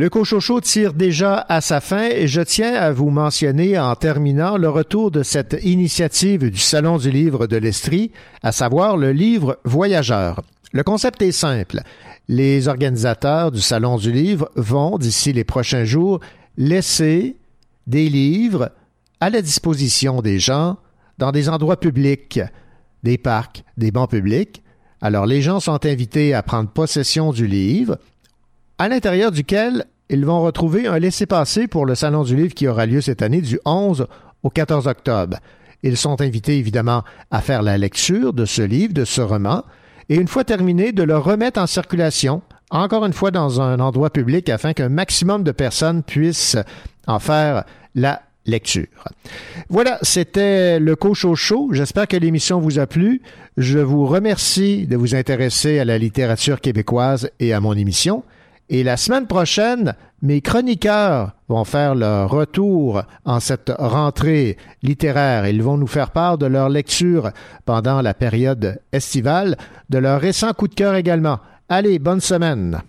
Le Cochocho tire déjà à sa fin et je tiens à vous mentionner en terminant le retour de cette initiative du Salon du livre de l'Estrie, à savoir le livre Voyageur. Le concept est simple. Les organisateurs du Salon du livre vont, d'ici les prochains jours, laisser des livres à la disposition des gens dans des endroits publics, des parcs, des bancs publics. Alors les gens sont invités à prendre possession du livre, à l'intérieur duquel ils vont retrouver un laissez-passer pour le Salon du Livre qui aura lieu cette année du 11 au 14 octobre. Ils sont invités évidemment à faire la lecture de ce livre, de ce roman, et une fois terminé, de le remettre en circulation, encore une fois dans un endroit public, afin qu'un maximum de personnes puissent en faire la lecture. Voilà, c'était le Cocho Show. J'espère que l'émission vous a plu. Je vous remercie de vous intéresser à la littérature québécoise et à mon émission. Et la semaine prochaine, mes chroniqueurs vont faire leur retour en cette rentrée littéraire. Ils vont nous faire part de leur lecture pendant la période estivale, de leur récent coup de cœur également. Allez, bonne semaine.